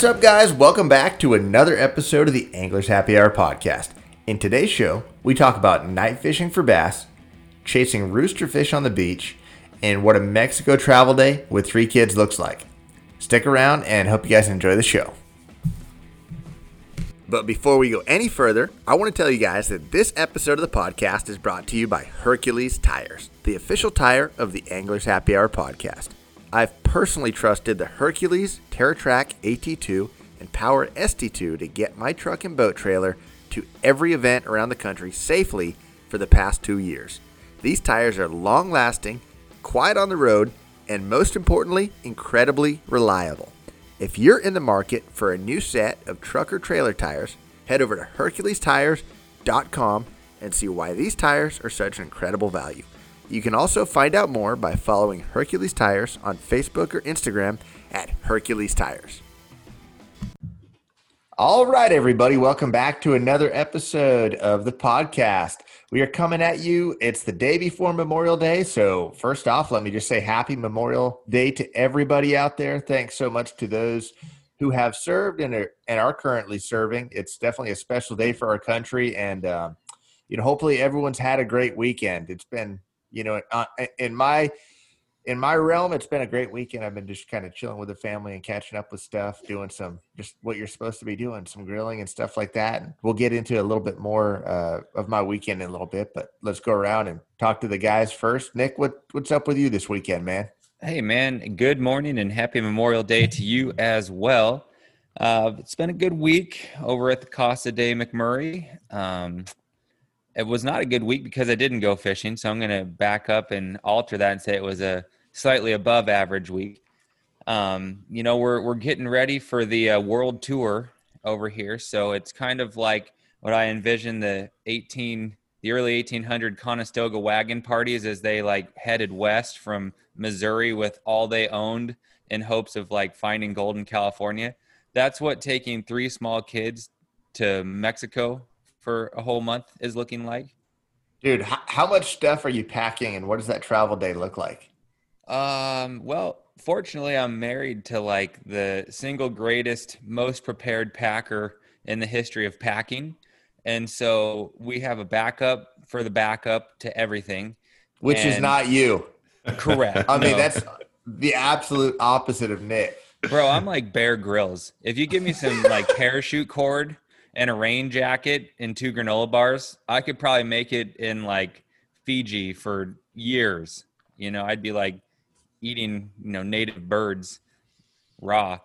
What's up, guys? Welcome back to another episode of the Anglers Happy Hour podcast. In today's show, we talk about night fishing for bass, chasing rooster fish on the beach, and what a Mexico travel day with three kids looks like. Stick around and hope you guys enjoy the show. But before we go any further, I want to tell you guys that this episode of the podcast is brought to you by Hercules Tires, the official tire of the Anglers Happy Hour podcast. I've personally trusted the Hercules TerraTrack AT2 and Power ST2 to get my truck and boat trailer to every event around the country safely for the past two years. These tires are long lasting, quiet on the road, and most importantly, incredibly reliable. If you're in the market for a new set of truck or trailer tires, head over to HerculesTires.com and see why these tires are such an incredible value. You can also find out more by following Hercules Tires on Facebook or Instagram at Hercules Tires. All right, everybody, welcome back to another episode of the podcast. We are coming at you. It's the day before Memorial Day. So, first off, let me just say happy Memorial Day to everybody out there. Thanks so much to those who have served and are, and are currently serving. It's definitely a special day for our country. And, um, you know, hopefully everyone's had a great weekend. It's been, you know, uh, in my in my realm, it's been a great weekend. I've been just kind of chilling with the family and catching up with stuff, doing some just what you're supposed to be doing, some grilling and stuff like that. And we'll get into a little bit more uh, of my weekend in a little bit, but let's go around and talk to the guys first. Nick, what what's up with you this weekend, man? Hey, man. Good morning and happy Memorial Day to you as well. Uh, it's been a good week over at the Casa de McMurray. Um, it was not a good week because I didn't go fishing. So I'm going to back up and alter that and say it was a slightly above average week. Um, you know, we're we're getting ready for the uh, world tour over here, so it's kind of like what I envision the 18 the early 1800 Conestoga wagon parties as they like headed west from Missouri with all they owned in hopes of like finding gold in California. That's what taking three small kids to Mexico for a whole month is looking like. Dude, how, how much stuff are you packing and what does that travel day look like? Um, well, fortunately, I'm married to like the single greatest, most prepared packer in the history of packing. And so we have a backup for the backup to everything. Which and is not you. correct. I mean, No. that's the absolute opposite of Nick. Bro, I'm like Bear Grylls. If you give me some like parachute cord and a rain jacket and two granola bars, I could probably make it in like Fiji for years. You know, I'd be like eating, you know, native birds raw.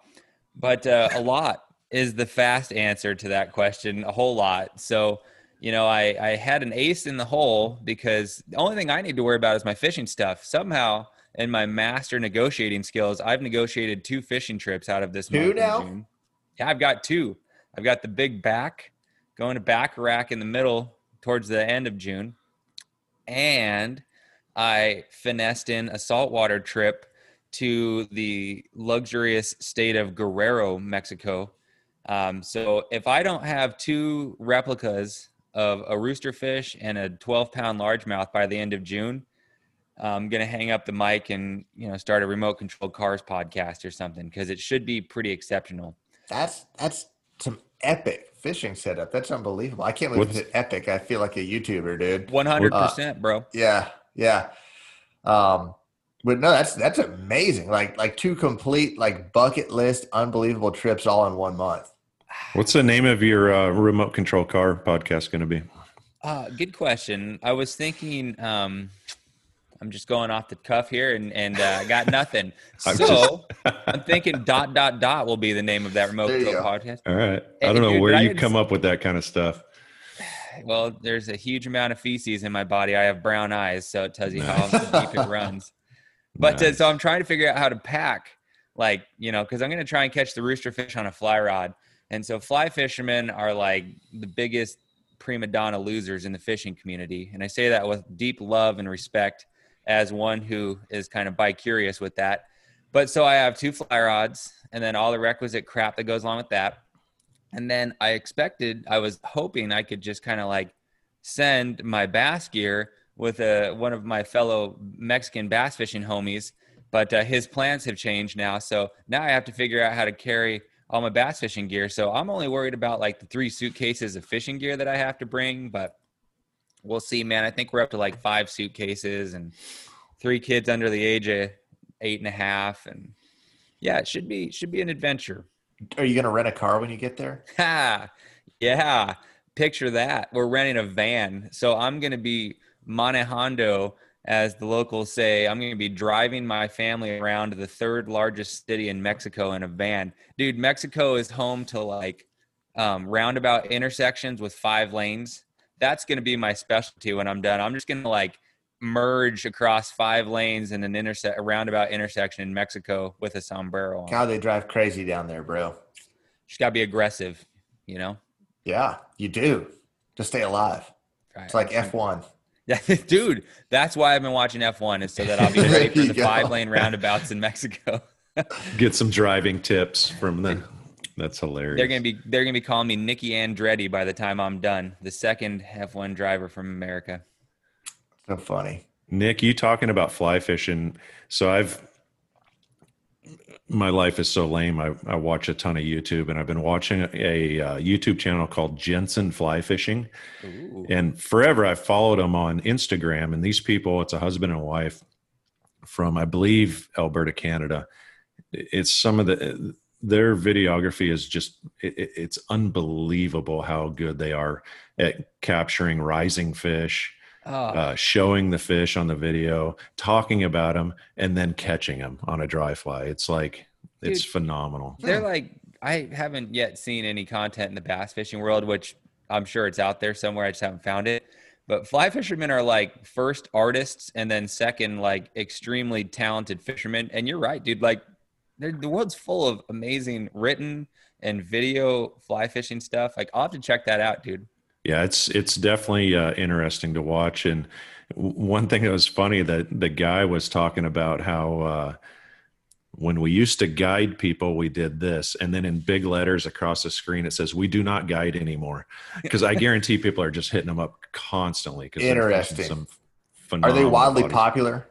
But uh, a lot is the fast answer to that question, a whole lot. So, you know, I, I had an ace in the hole because the only thing I need to worry about is my fishing stuff. Somehow, in my master negotiating skills, I've negotiated two fishing trips out of this Two now? Yeah, I've got two. I've got the big back going to back rack in the middle towards the end of June. And I finessed in a saltwater trip to the luxurious state of Guerrero, Mexico. Um, so if I don't have two replicas of a rooster fish and a 12 pound largemouth by the end of June, I'm gonna hang up the mic and you know start a remote controlled cars podcast or something because it should be pretty exceptional. That's that's some epic fishing setup. That's unbelievable. I can't believe What's- it's epic. I feel like a YouTuber, dude. 100 percent, bro. Yeah, yeah. Um, but no, that's that's amazing. Like like two complete like bucket list, unbelievable trips all in one month. What's the name of your uh, remote control car podcast going to be? Uh, good question. I was thinking, um, I'm just going off the cuff here and, and uh, got nothing. I'm so I'm thinking dot, dot, dot will be the name of that remote control podcast. All right. Hey, I don't know dude, where you didn't come s- up with that kind of stuff. Well, there's a huge amount of feces in my body. I have brown eyes, so it tells you how deep it runs. But uh, Nice. so I'm trying to figure out how to pack, like, you know, because I'm going to try and catch the rooster fish on a fly rod. And so fly fishermen are like the biggest prima donna losers in the fishing community. And I say that with deep love and respect as one who is kind of bi-curious with that. But so I have two fly rods and then all the requisite crap that goes along with that. And then I expected, I was hoping I could just kind of like send my bass gear with a, one of my fellow Mexican bass fishing homies. But uh, his plans have changed now. So now I have to figure out how to carry all my bass fishing gear. So I'm only worried about like the three suitcases of fishing gear that I have to bring, but we'll see, man. I think we're up to like five suitcases and three kids under the age of eight and a half. And yeah, it should be, should be an adventure. Are you going to rent a car when you get there? Ha, yeah. Picture that. We're renting a van. So I'm going to be manejando as the locals say, I'm going to be driving my family around the third largest city in Mexico in a van. Dude, Mexico is home to like um, roundabout intersections with five lanes. That's going to be my specialty when I'm done. I'm just going to like merge across five lanes in an interset, a roundabout intersection in Mexico with a sombrero on. God, they drive crazy down there, bro. Just got to be aggressive, you know? Yeah, you do to stay alive. Right. It's like F1. Yeah, dude, that's why I've been watching F1 is so that I'll be ready for the five lane roundabouts in Mexico. Get some driving tips from the. That's hilarious. They're gonna be they're gonna be calling me Nicky Andretti by the time I'm done, the second F1 driver from America. So funny. Nick, you talking about fly fishing? So I've my life is so lame. I, I watch a ton of YouTube, and I've been watching a, uh YouTube channel called Jensen Fly Fishing. Ooh. And forever, I've followed them on Instagram. And these people, it's a husband and wife from, I believe, Alberta, Canada. It's some of the their videography is just it, it- it's unbelievable how good they are at capturing rising fish Oh, uh, showing the fish on the video, talking about them, and then catching them on a dry fly. It's like it's Dude. phenomenal. they're like I haven't yet seen any content in the bass fishing world, which I'm sure it's out there somewhere. I just haven't found it. But fly fishermen are like first artists and then second like extremely talented fishermen. And you're right, dude. Like they're- the world's full of amazing written and video fly fishing stuff. Like I'll have to check that out, dude. Yeah, it's it's definitely uh, interesting to watch. And one thing that was funny that the guy was talking about how uh, when we used to guide people, we did this, and then in big letters across the screen it says we do not guide anymore. Because I guarantee people are just hitting them up constantly. Because Interesting. Some Are they wildly bodies. popular?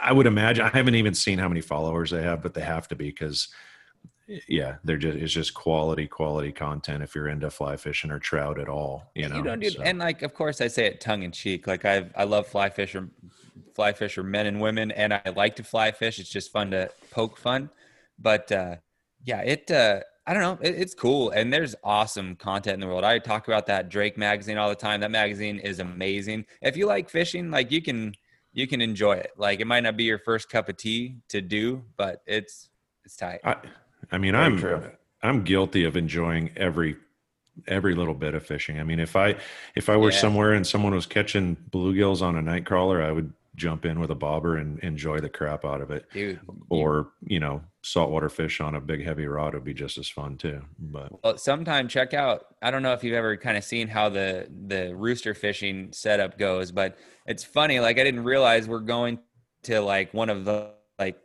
I- would imagine. I haven't even seen how many followers they have, but they have to be because, yeah, they're just it's just quality, quality content. If you're into fly fishing or trout at all, you know. you don't do so. and like of course I say it tongue in cheek. Like I I love fly fisher fly fisher men and women and I like to fly fish. It's just fun to poke fun. But uh yeah, it uh I don't know. It, it's cool, and there's awesome content in the world. I talk about that Drake magazine all the time. That magazine is amazing. If you like fishing, like you can you can enjoy it. Like it might not be your first cup of tea to do, but it's it's tight. I, I mean, Very I'm true. I'm guilty of enjoying every every little bit of fishing. I mean, if I if I were Yeah. somewhere and someone was catching bluegills on a night crawler, I would jump in with a bobber and enjoy the crap out of it. Dude, Or you know, saltwater fish on a big heavy rod would be just as fun too. But Well, sometime check out. I don't know if you've ever kind of seen how the the rooster fishing setup goes, but it's funny. Like I didn't realize we're going to like one of the like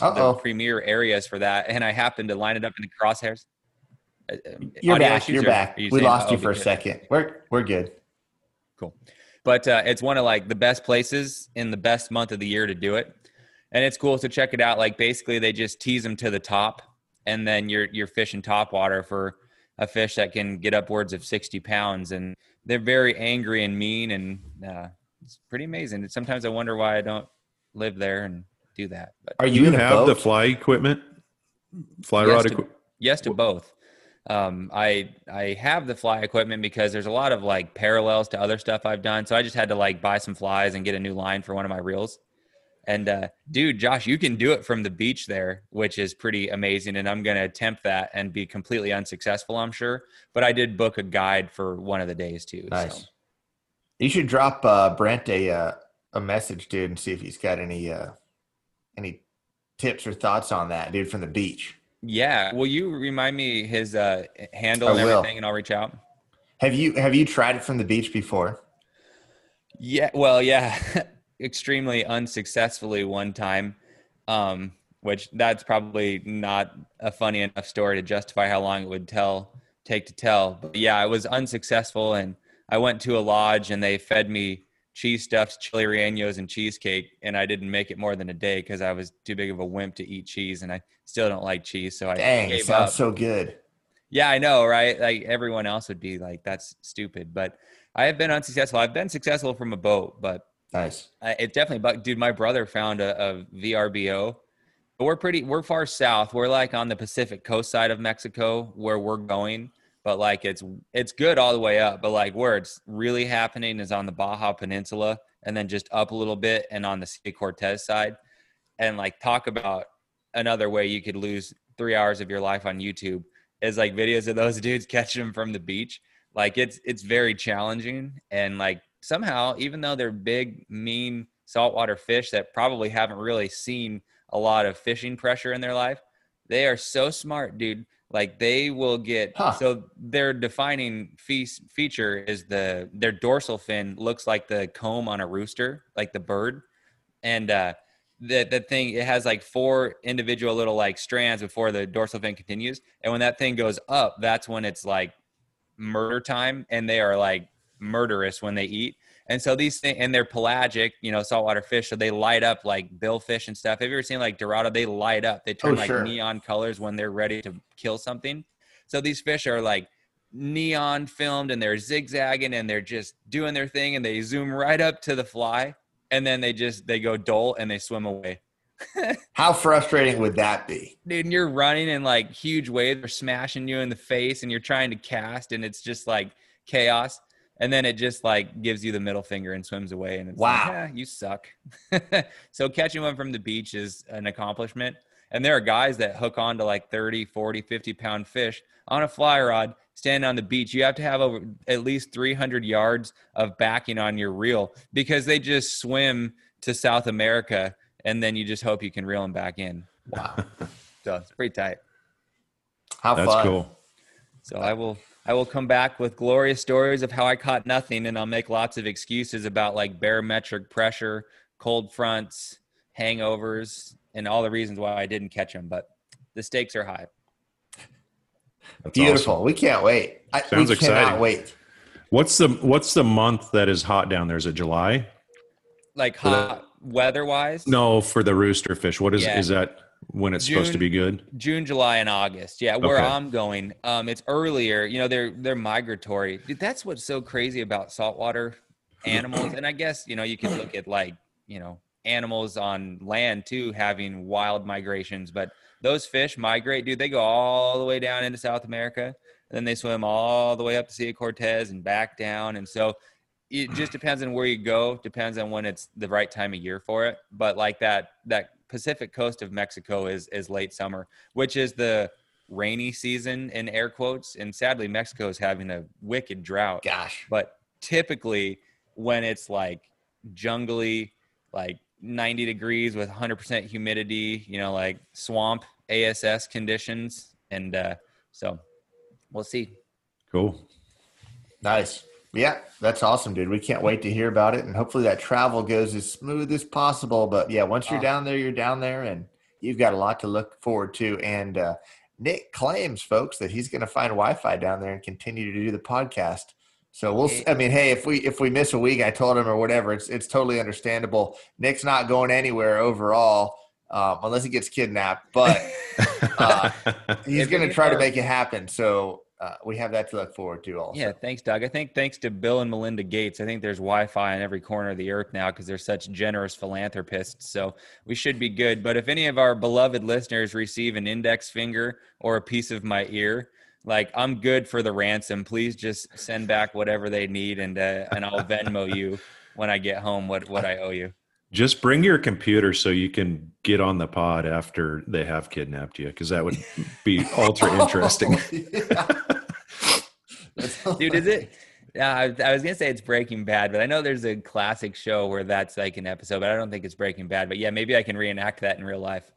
the premier areas for that, and I happened to line it up in the crosshairs. Uh, uh, You're audio back. You're or back. are you We saying- lost oh, you for a second. We're we're good. Cool. But uh, it's one of like the best places in the best month of the year to do it. And it's cool to check it out. Like basically they just tease them to the top and then you're you're fishing top water for a fish that can get upwards of 60 pounds and they're very angry and mean and uh, it's pretty amazing. And sometimes I wonder why I don't live there and do that. But Are you, you have boat? the fly equipment, fly Yes rod equipment? yes to both um, i i have the fly equipment because there's a lot of like parallels to other stuff i've done. So i just had to like buy some flies and get a new line for one of my reels. And uh, dude josh you can do it from the beach there which is pretty amazing. And i'm going to attempt that and be completely unsuccessful i'm sure. But i did book a guide for one of the days too Nice. so You should drop uh, Brent a uh, a message, dude, and see if he's got any uh, any tips or thoughts on that, dude, from the beach. Yeah will you remind me his uh, handle I and will. everything and i'll reach out Have you have you tried it from the beach before? Yeah, well, yeah, extremely unsuccessfully one time, um, which that's probably not a funny enough story to justify how long it would tell take to tell. But yeah, I was unsuccessful, and I went to a lodge, and they fed me cheese stuffed chili rellenos and cheesecake, and I didn't make it more than a day because I was too big of a wimp to eat cheese, and I still don't like cheese. So I Dang, gave sounds up. so good. Yeah, I know, right? Like everyone else would be like, "That's stupid," but I have been unsuccessful. I've been successful from a boat, but Nice. uh, it definitely. But dude, my brother found a, a VRBO. But we're pretty. We're far south. We're like on the Pacific coast side of Mexico, where we're going. But like it's it's good all the way up. But like where it's really happening is on the Baja Peninsula, and then just up a little bit, and on the Sea Cortez side. And like talk about another way you could lose three hours of your life on YouTube is like videos of those dudes catching them from the beach. Like it's it's very challenging and like somehow even though they're big mean saltwater fish that probably haven't really seen a lot of fishing pressure in their life, they are so smart, dude. Like they will get Huh. so their defining fe- feature is the their dorsal fin looks like the comb on a rooster, like the bird, and uh, that that thing it has like four individual little like strands before the dorsal fin continues. And when that thing goes up that's when it's like murder time. And they are like murderous when they eat and so these things and they're pelagic you know saltwater fish so they light up like billfish and stuff. Have you ever seen like dorado? They light up. They turn Oh, like sure. neon colors when they're ready to kill something. So these fish are like neon filmed and they're zigzagging and they're just doing their thing and they zoom right up to the fly and then they just they go dull and they swim away. How frustrating would that be? dude and you're running and like huge waves are smashing you in the face and you're trying to cast and it's just like chaos and then it just like gives you the middle finger and swims away and it's Wow. like, "Ah, you suck so catching one from the beach is an accomplishment and there are guys that hook on to like 30 40 50 pound fish on a fly rod standing on the beach you have to have over at least 300 yards of backing on your reel because they just swim to south america and then you just hope you can reel them back in Wow. so it's pretty tight. How That's fun. cool. So I will I will come back with glorious stories of how I caught nothing and I'll make lots of excuses about like barometric pressure, cold fronts, hangovers, and all the reasons why I didn't catch them. But the stakes are high. That's Beautiful. awesome. We can't wait. I, Sounds we cannot exciting. wait. What's the what's the month that is hot down there? Is it July? Like hot weather wise. No, for the rooster fish. What is Yeah. is that when it's supposed to be good? June, July, and August. Yeah, where Okay. I'm going, um, it's earlier. You know, they're they're migratory. Dude, that's what's so crazy about saltwater animals. and I guess you know you can look at like you know animals on land too having wild migrations, but those fish migrate, dude. They go all the way down into South America, and then they swim all the way up to Sea of Cortez and back down. And so it just depends on where you go. Depends on when it's the right time of year for it. But like that that Pacific coast of Mexico is is late summer, which is the rainy season in air quotes. And sadly, Mexico is having a wicked drought. Gosh. But typically, when it's like jungly, like 90 degrees with 100% humidity, you know, like swamp ASS conditions, and uh, so we'll see. Cool. Nice. Yeah, that's awesome, dude. We can't wait to hear about it. And hopefully that travel goes as smooth as possible. But yeah, once you're Oh. down there, you're down there and you've got a lot to look forward to. And uh, Nick claims, folks, that he's going to find Wi Fi down there and continue to do the podcast. So we'll. I mean, hey, if we if we miss a week, I told him or whatever, it's it's totally understandable. Nick's not going anywhere overall, um, unless he gets kidnapped. But Uh, he's going to try to make it happen. So uh, we have that to look forward to. Also, Yeah, thanks, Doug. I think thanks to Bill and Melinda Gates, I think there's Wi-Fi in every corner of the earth now because they're such generous philanthropists. So we should be good. But if any of our beloved listeners receive an index finger or a piece of my ear, like I'm good for the ransom. Please just send back whatever they need, and uh, and I'll Venmo you when I get home what what I owe you. Just bring your computer so you can get on the pod after they have kidnapped you, because that would be ultra interesting. Dude, is it? Yeah, I, I was gonna say it's Breaking Bad, but I know there's a classic show where that's like an episode, but I don't think it's Breaking Bad. But yeah, maybe I can reenact that in real life.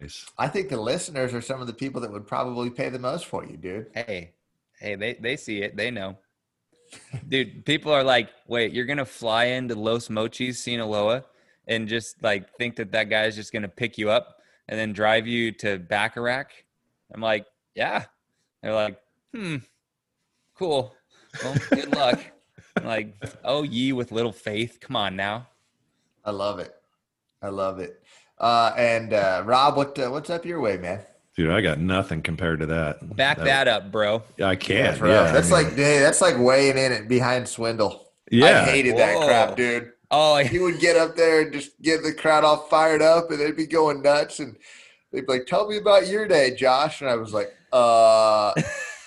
nice. I think the listeners are some of the people that would probably pay the most for you, dude. Hey, hey, they they see it, they know. Dude, people are like, wait, you're gonna fly into Los Mochis, Sinaloa, and just like think that that guy's just gonna pick you up and then drive you to Baccarac? I'm like, yeah. They're like, hmm, cool. Well, good luck. like, oh, ye with little faith. Come on now. I love it. I love it. Uh, and uh, Rob, what uh, what's up your way, man? Dude, I got nothing compared to that. Back that, up, bro. I can't. bro. Yeah, that's I mean, like hey, that's like weighing in it behind Swindle. yeah. I hated that crap, dude. Oh, He would get up there and just get the crowd all fired up, and they'd be going nuts, and they'd be like, "Tell me about your day, Josh." And I was like, "Uh,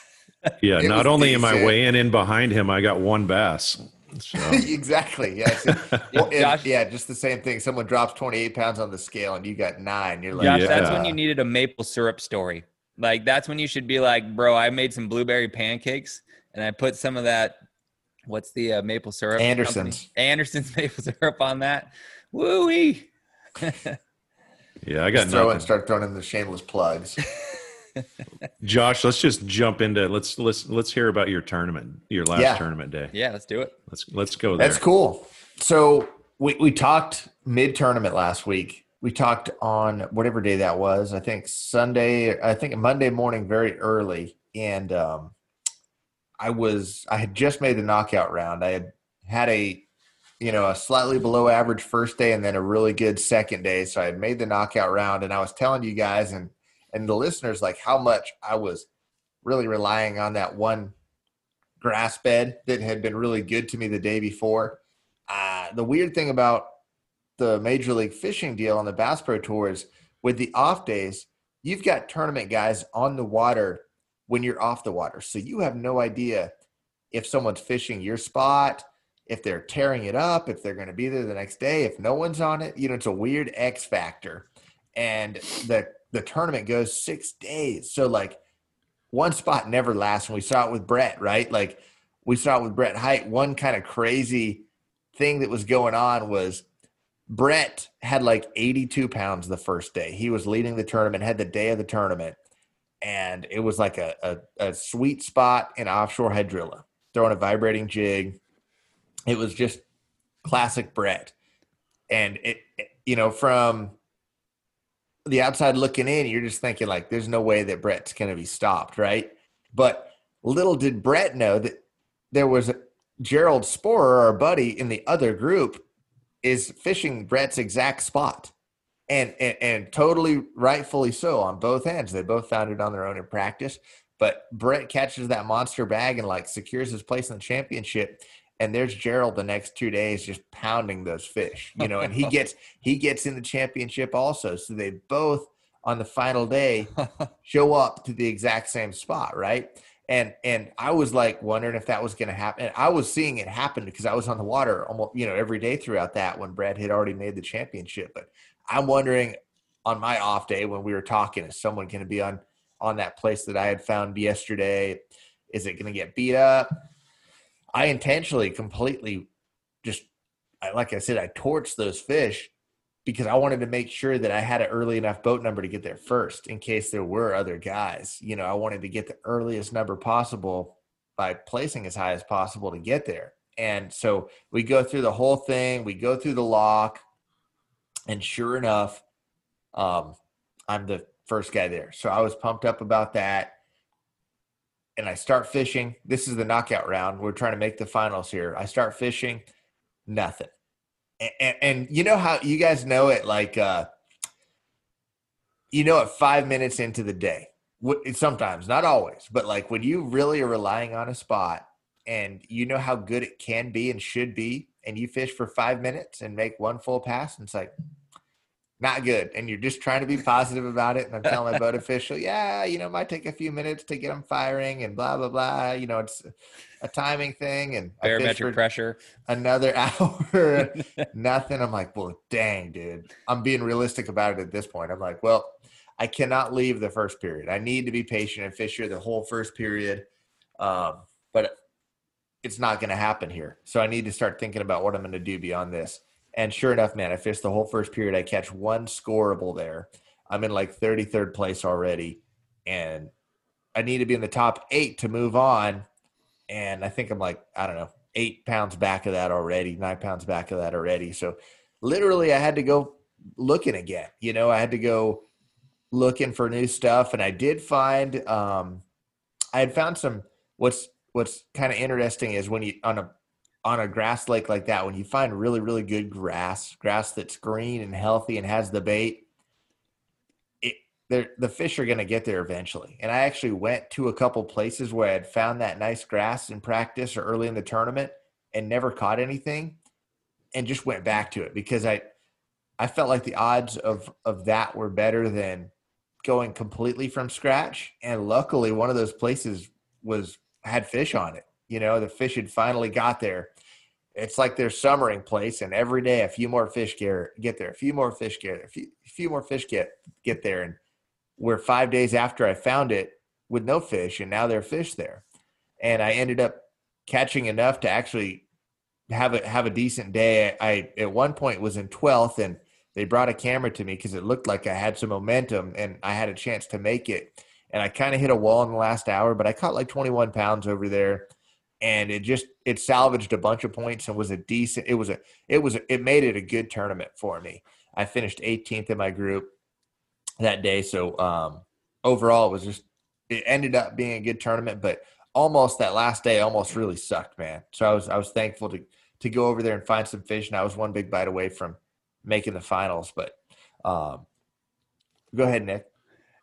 yeah. Not only am I weighing in behind him, I got one bass. So, exactly, yes, Well, Josh- yeah, just the same thing. Someone drops twenty eight pounds on the scale, and you got nine. You're like, Josh, that's when you needed a maple syrup story. Like that's when you should be like, bro, I made some blueberry pancakes and I put some of that. What's the uh, maple syrup? Anderson's. company? Anderson's maple syrup on that. Woo wee. yeah, I got just throw it and start throwing in the shameless plugs. Josh, let's just jump into let's let's let's hear about your tournament, your last Yeah. tournament day. yeah, let's do it. Let's let's go there. That's cool. So we, we talked mid tournament last week. We talked on whatever day that was. I think Sunday, I think Monday morning, very early. And um, I was, I had just made the knockout round. I had had a, you know, a slightly below average first day and then a really good second day. So I had made the knockout round and I was telling you guys and, and the listeners like how much I was really relying on that one grass bed that had been really good to me the day before. Uh, the weird thing about the Major League Fishing deal on the Bass Pro Tour is with the off days, you've got tournament guys on the water when you're off the water. So you have no idea if someone's fishing your spot, if they're tearing it up, if they're going to be there the next day, if no one's on it. You know, it's a weird X factor. And the the tournament goes six days. So like one spot never lasts. And we saw it with Brett, right? Like we saw it with Brett Hite. One kind of crazy thing that was going on was Brett had like 82 pounds the first day. He was leading the tournament, had the day of the tournament, and it was like a, a, a sweet spot in offshore hydrilla, throwing a vibrating jig. It was just classic Brett. And it, it- you know, from the outside looking in, you're just thinking like, there's no way that Brett's going to be stopped, right? But little did Brett know that there was Gerald Spohrer, our buddy in the other group, is fishing Brett's exact spot. And, and and totally rightfully so on both ends. They both found it on their own in practice. But Brett catches that monster bag and like secures his place in the championship. And there's Gerald the next two days just pounding those fish, you know, and he gets he gets in the championship also. So they both on the final day show up to the exact same spot, right? And and I was like wondering if that was going to happen. And I was seeing it happen because I was on the water almost you know every day throughout that when Brad had already made the championship. But I'm wondering on my off day when we were talking, is someone going to be on on that place that I had found yesterday? Is it going to get beat up? I intentionally completely just like I said, I torched those fish because I wanted to make sure that I had an early enough boat number to get there first in case there were other guys. You know, I wanted to get the earliest number possible by placing as high as possible to get there. And so we go through the whole thing, we go through the lock, and sure enough, um, I'm the first guy there. So I was pumped up about that. And I start fishing. This is the knockout round. We're trying to make the finals here. I start fishing, nothing and, and, you know how you guys know it like uh you know it five minutes into the day. Sometimes not always but like when you really are relying on a spot and you know how good it can be and should be and you fish for five minutes and make one full pass and it's like not good and you're just trying to be positive about it and i'm telling my boat official yeah you know it might take a few minutes to get them firing and blah blah blah you know it's a timing thing and Barometric pressure. another hour, nothing. I'm like, well, dang, dude. I'm being realistic about it at this point. I'm like, well, I cannot leave the first period. I need to be patient and fish here the whole first period. Um, but it's not going to happen here. So I need to start thinking about what I'm going to do beyond this. And sure enough, man, I fished the whole first period. I catch one scoreable there. I'm in like 33rd place already. And I need to be in the top eight to move on. And I think I'm like, I don't know, eight pounds back of that already, nine pounds back of that already. So literally, I had to go looking again. You know, I had to go looking for new stuff, and I did find. Um, I had found some. What's What's kind of interesting is when you on a on a grass lake like that, when you find really, really good grass, grass that's green and healthy and has the bait, it the fish are going to get there eventually. And I actually went to a couple places where I had found that nice grass in practice or early in the tournament and never caught anything, and just went back to it because I I felt like the odds of of that were better than going completely from scratch. And luckily, one of those places was had fish on it. You know, the fish had finally got there. It's like their summering place, and every day a few more fish get, get there, a few more fish get, a few, a few more fish get get there, and we're five days after I found it with no fish, and now there are fish there, and I ended up catching enough to actually have a have a decent day. I at one point was in twelfth, and they brought a camera to me because it looked like I had some momentum, and I had a chance to make it and I kind of hit a wall in the last hour, but I caught like 21 pounds over there and it just it salvaged a bunch of points and was a decent it was a it was a, it made it a good tournament for me. I finished 18th in my group that day, so um overall it was just it ended up being a good tournament, but almost that last day almost really sucked, man. So I was I was thankful to to go over there and find some fish and I was one big bite away from making the finals, but um go ahead, Nick.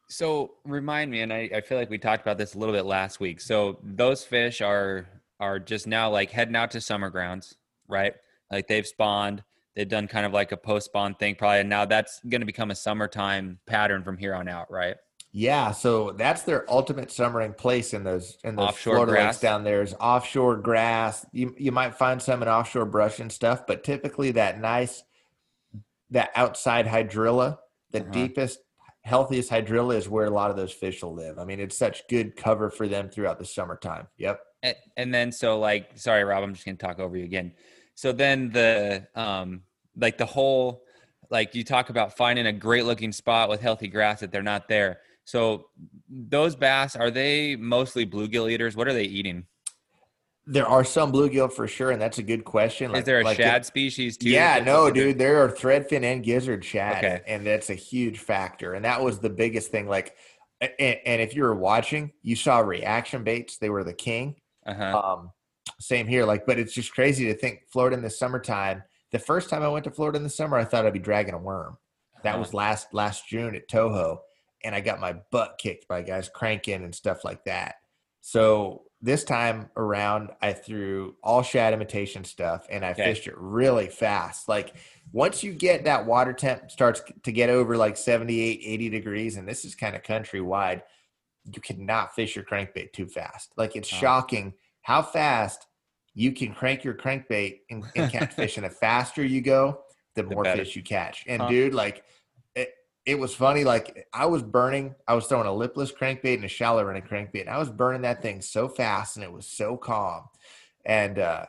So remind me, and I, I feel like we talked about this a little bit last week. So those fish are are just now like heading out to summer grounds, right? Like they've spawned, they've done kind of like a post spawn thing, probably. And now that's going to become a summertime pattern from here on out, right? Yeah, so that's their ultimate summering place in those in those offshore Florida grass. lakes down there is offshore grass. You you might find some in offshore brush and stuff, but typically that nice that outside hydrilla, the uh-huh. deepest healthiest hydrilla is where a lot of those fish will live. I mean, it's such good cover for them throughout the summertime. Yep. And then so like, sorry, Rob, I'm just gonna talk over you again. So then the um like the whole like you talk about finding a great looking spot with healthy grass that they're not there. So those bass are they mostly bluegill eaters? What are they eating? There are some bluegill for sure, and that's a good question. Like, Is there a like shad it, species too? Yeah, no, dude. There are threadfin and gizzard shad, okay. and that's a huge factor. And that was the biggest thing. Like, and, and if you were watching, you saw reaction baits; they were the king. Uh-huh. Um, same here. Like, but it's just crazy to think Florida in the summertime. The first time I went to Florida in the summer, I thought I'd be dragging a worm. That uh-huh. was last last June at Toho, and I got my butt kicked by guys cranking and stuff like that. So this time around, I threw all shad imitation stuff and I okay. fished it really fast. Like once you get that water temp starts to get over like 78, 80 degrees, and this is kind of countrywide, you cannot fish your crankbait too fast. Like it's oh. shocking how fast you can crank your crankbait and, and catch fish. and the faster you go, the, the more better. fish you catch. And huh. dude, like it was funny. Like I was burning, I was throwing a lipless crankbait and a shallow running crankbait. And I was burning that thing so fast and it was so calm. And uh,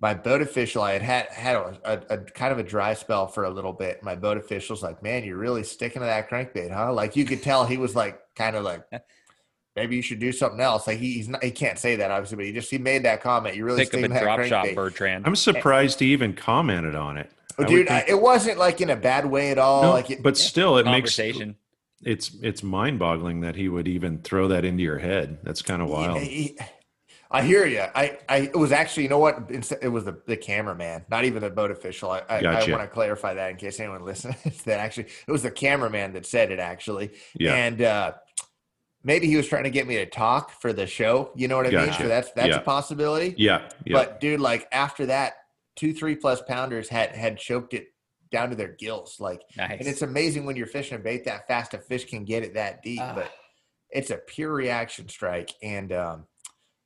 my boat official, I had had, had a, a, a, kind of a dry spell for a little bit. My boat official's like, man, you're really sticking to that crankbait, huh? Like you could tell he was like, kind of like, maybe you should do something else. Like he, he's not, he can't say that obviously, but he just, he made that comment. You really think of a drop shot, Bertrand. I'm surprised he even commented on it. Oh, dude, I, it wasn't like in a bad way at all. No, like, it, but still, it makes it's it's mind boggling that he would even throw that into your head. That's kind of wild. He, I hear you. I, I, it was actually, you know what? It was the, the cameraman, not even the boat official. I, I, gotcha. I want to clarify that in case anyone listens. that actually, it was the cameraman that said it actually. Yeah. And uh, maybe he was trying to get me to talk for the show. You know what I gotcha. mean? So that's that's yeah. a possibility. Yeah. yeah. But dude, like after that, two three plus pounders had had choked it down to their gills. Like, nice. and it's amazing when you're fishing a bait that fast, a fish can get it that deep. Uh, but it's a pure reaction strike, and um,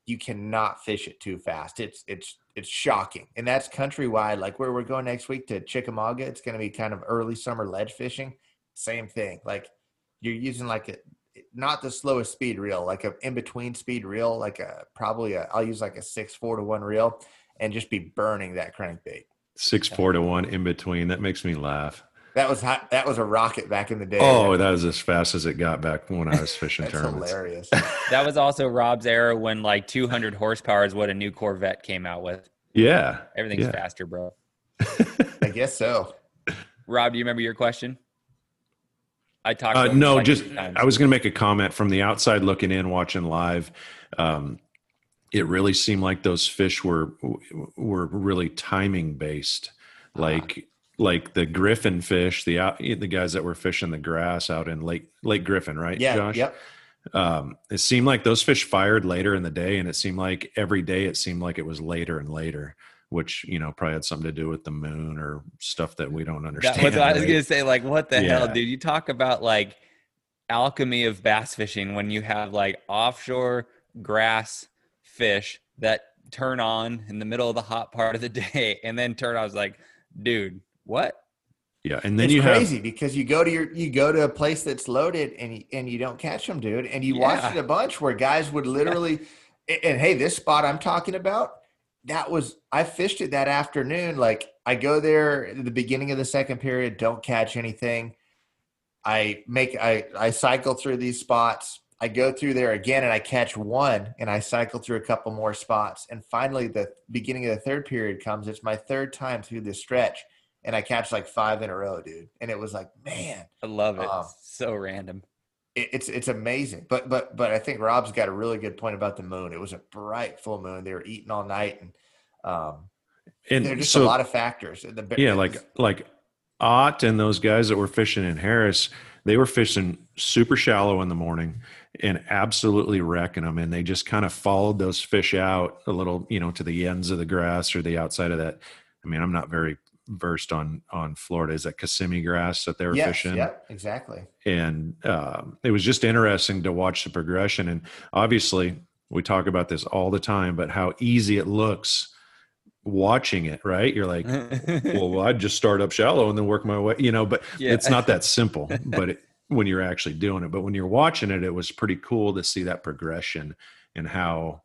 you cannot fish it too fast. It's it's it's shocking, and that's countrywide. Like where we're going next week to Chickamauga, it's going to be kind of early summer ledge fishing. Same thing. Like you're using like a not the slowest speed reel, like a in between speed reel, like a probably a I'll use like a six four to one reel and just be burning that crankbait. Six four to one in between. That makes me laugh. That was hot. That was a rocket back in the day. Oh, that was as fast as it got back when I was fishing That's tournaments. Hilarious. that was also Rob's era when like 200 horsepower is what a new Corvette came out with. Yeah, everything's yeah. faster, bro. I guess so. Rob, do you remember your question? I talked. Uh, no, just I was going to make a comment from the outside looking in, watching live. Um, it really seemed like those fish were were really timing based, Uh-huh. like like the griffin fish, the the guys that were fishing the grass out in Lake Lake Griffin, right? Yeah. Josh? Yep. um, it seemed like those fish fired later in the day and it seemed like every day it seemed like it was later and later which you know probably had something to do with the moon or stuff that we don't understand That was what I was gonna say. Like, what the hell, Yeah. dude? You talk about like alchemy of bass fishing when you have like offshore grass fish that turn on in the middle of the hot part of the day and then turn. I was like, dude, what? yeah and then it's you crazy because you go to your you go to a place that's loaded and you, and you don't catch them, dude. And you watched Yeah. it a bunch where guys would literally, and, and hey, this spot I'm talking about, that was I fished it that afternoon. Like I go there at the beginning of the second period, don't catch anything. I make I I cycle through these spots. I go through there again and I catch one and I cycle through a couple more spots. And finally the beginning of the third period comes. It's my third time through this stretch and I catch like five in a row, dude. And it was like, man, I love it. Um, so random. it, it's it's amazing. But but but I think Rob's got a really good point about the moon. It was a bright full moon. They were eating all night, and um, and there are just so a lot of factors. The, yeah like like ott and those guys that were fishing in harris they were fishing super shallow in the morning and absolutely wrecking them and they just kind of followed those fish out a little you know to the ends of the grass or the outside of that i mean i'm not very versed on on florida is that kissimmee grass that they were yes, fishing yep, exactly. and um, it was just interesting to watch the progression and obviously we talk about this all the time but how easy it looks watching it right you're like well i'd just start up shallow and then work my way you know but Yeah. it's not that simple but it, when you're actually doing it but when you're watching it it was pretty cool to see that progression and how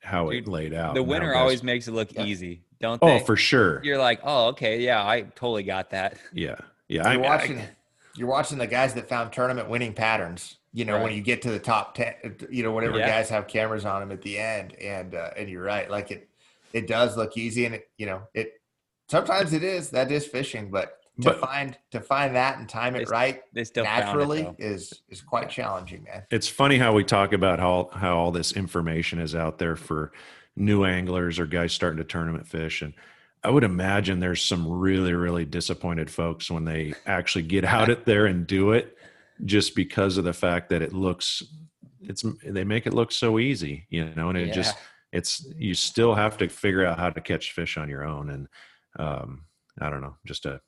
how Dude, it laid out the winner guys- always makes it look Yeah. easy, don't they? oh they? for sure You're like, oh, okay, yeah, I totally got that. yeah yeah You're I, watching. I, you're watching the guys that found tournament winning patterns. You know, when you get to the top ten, you know, whenever Yeah. guys have cameras on them at the end, and uh, and you're right, like it, it does look easy, and it, you know, it sometimes it is that is fishing, but to But- find to find that and time it right They still naturally though. is is quite challenging, man. it's funny how we talk about how how all this information is out there for new anglers or guys starting to tournament fish and i would imagine there's some really really disappointed folks when they actually get out it there and do it just because of the fact that it looks it's they make it look so easy you know and it Yeah. just it's you still have to figure out how to catch fish on your own and um i don't know just a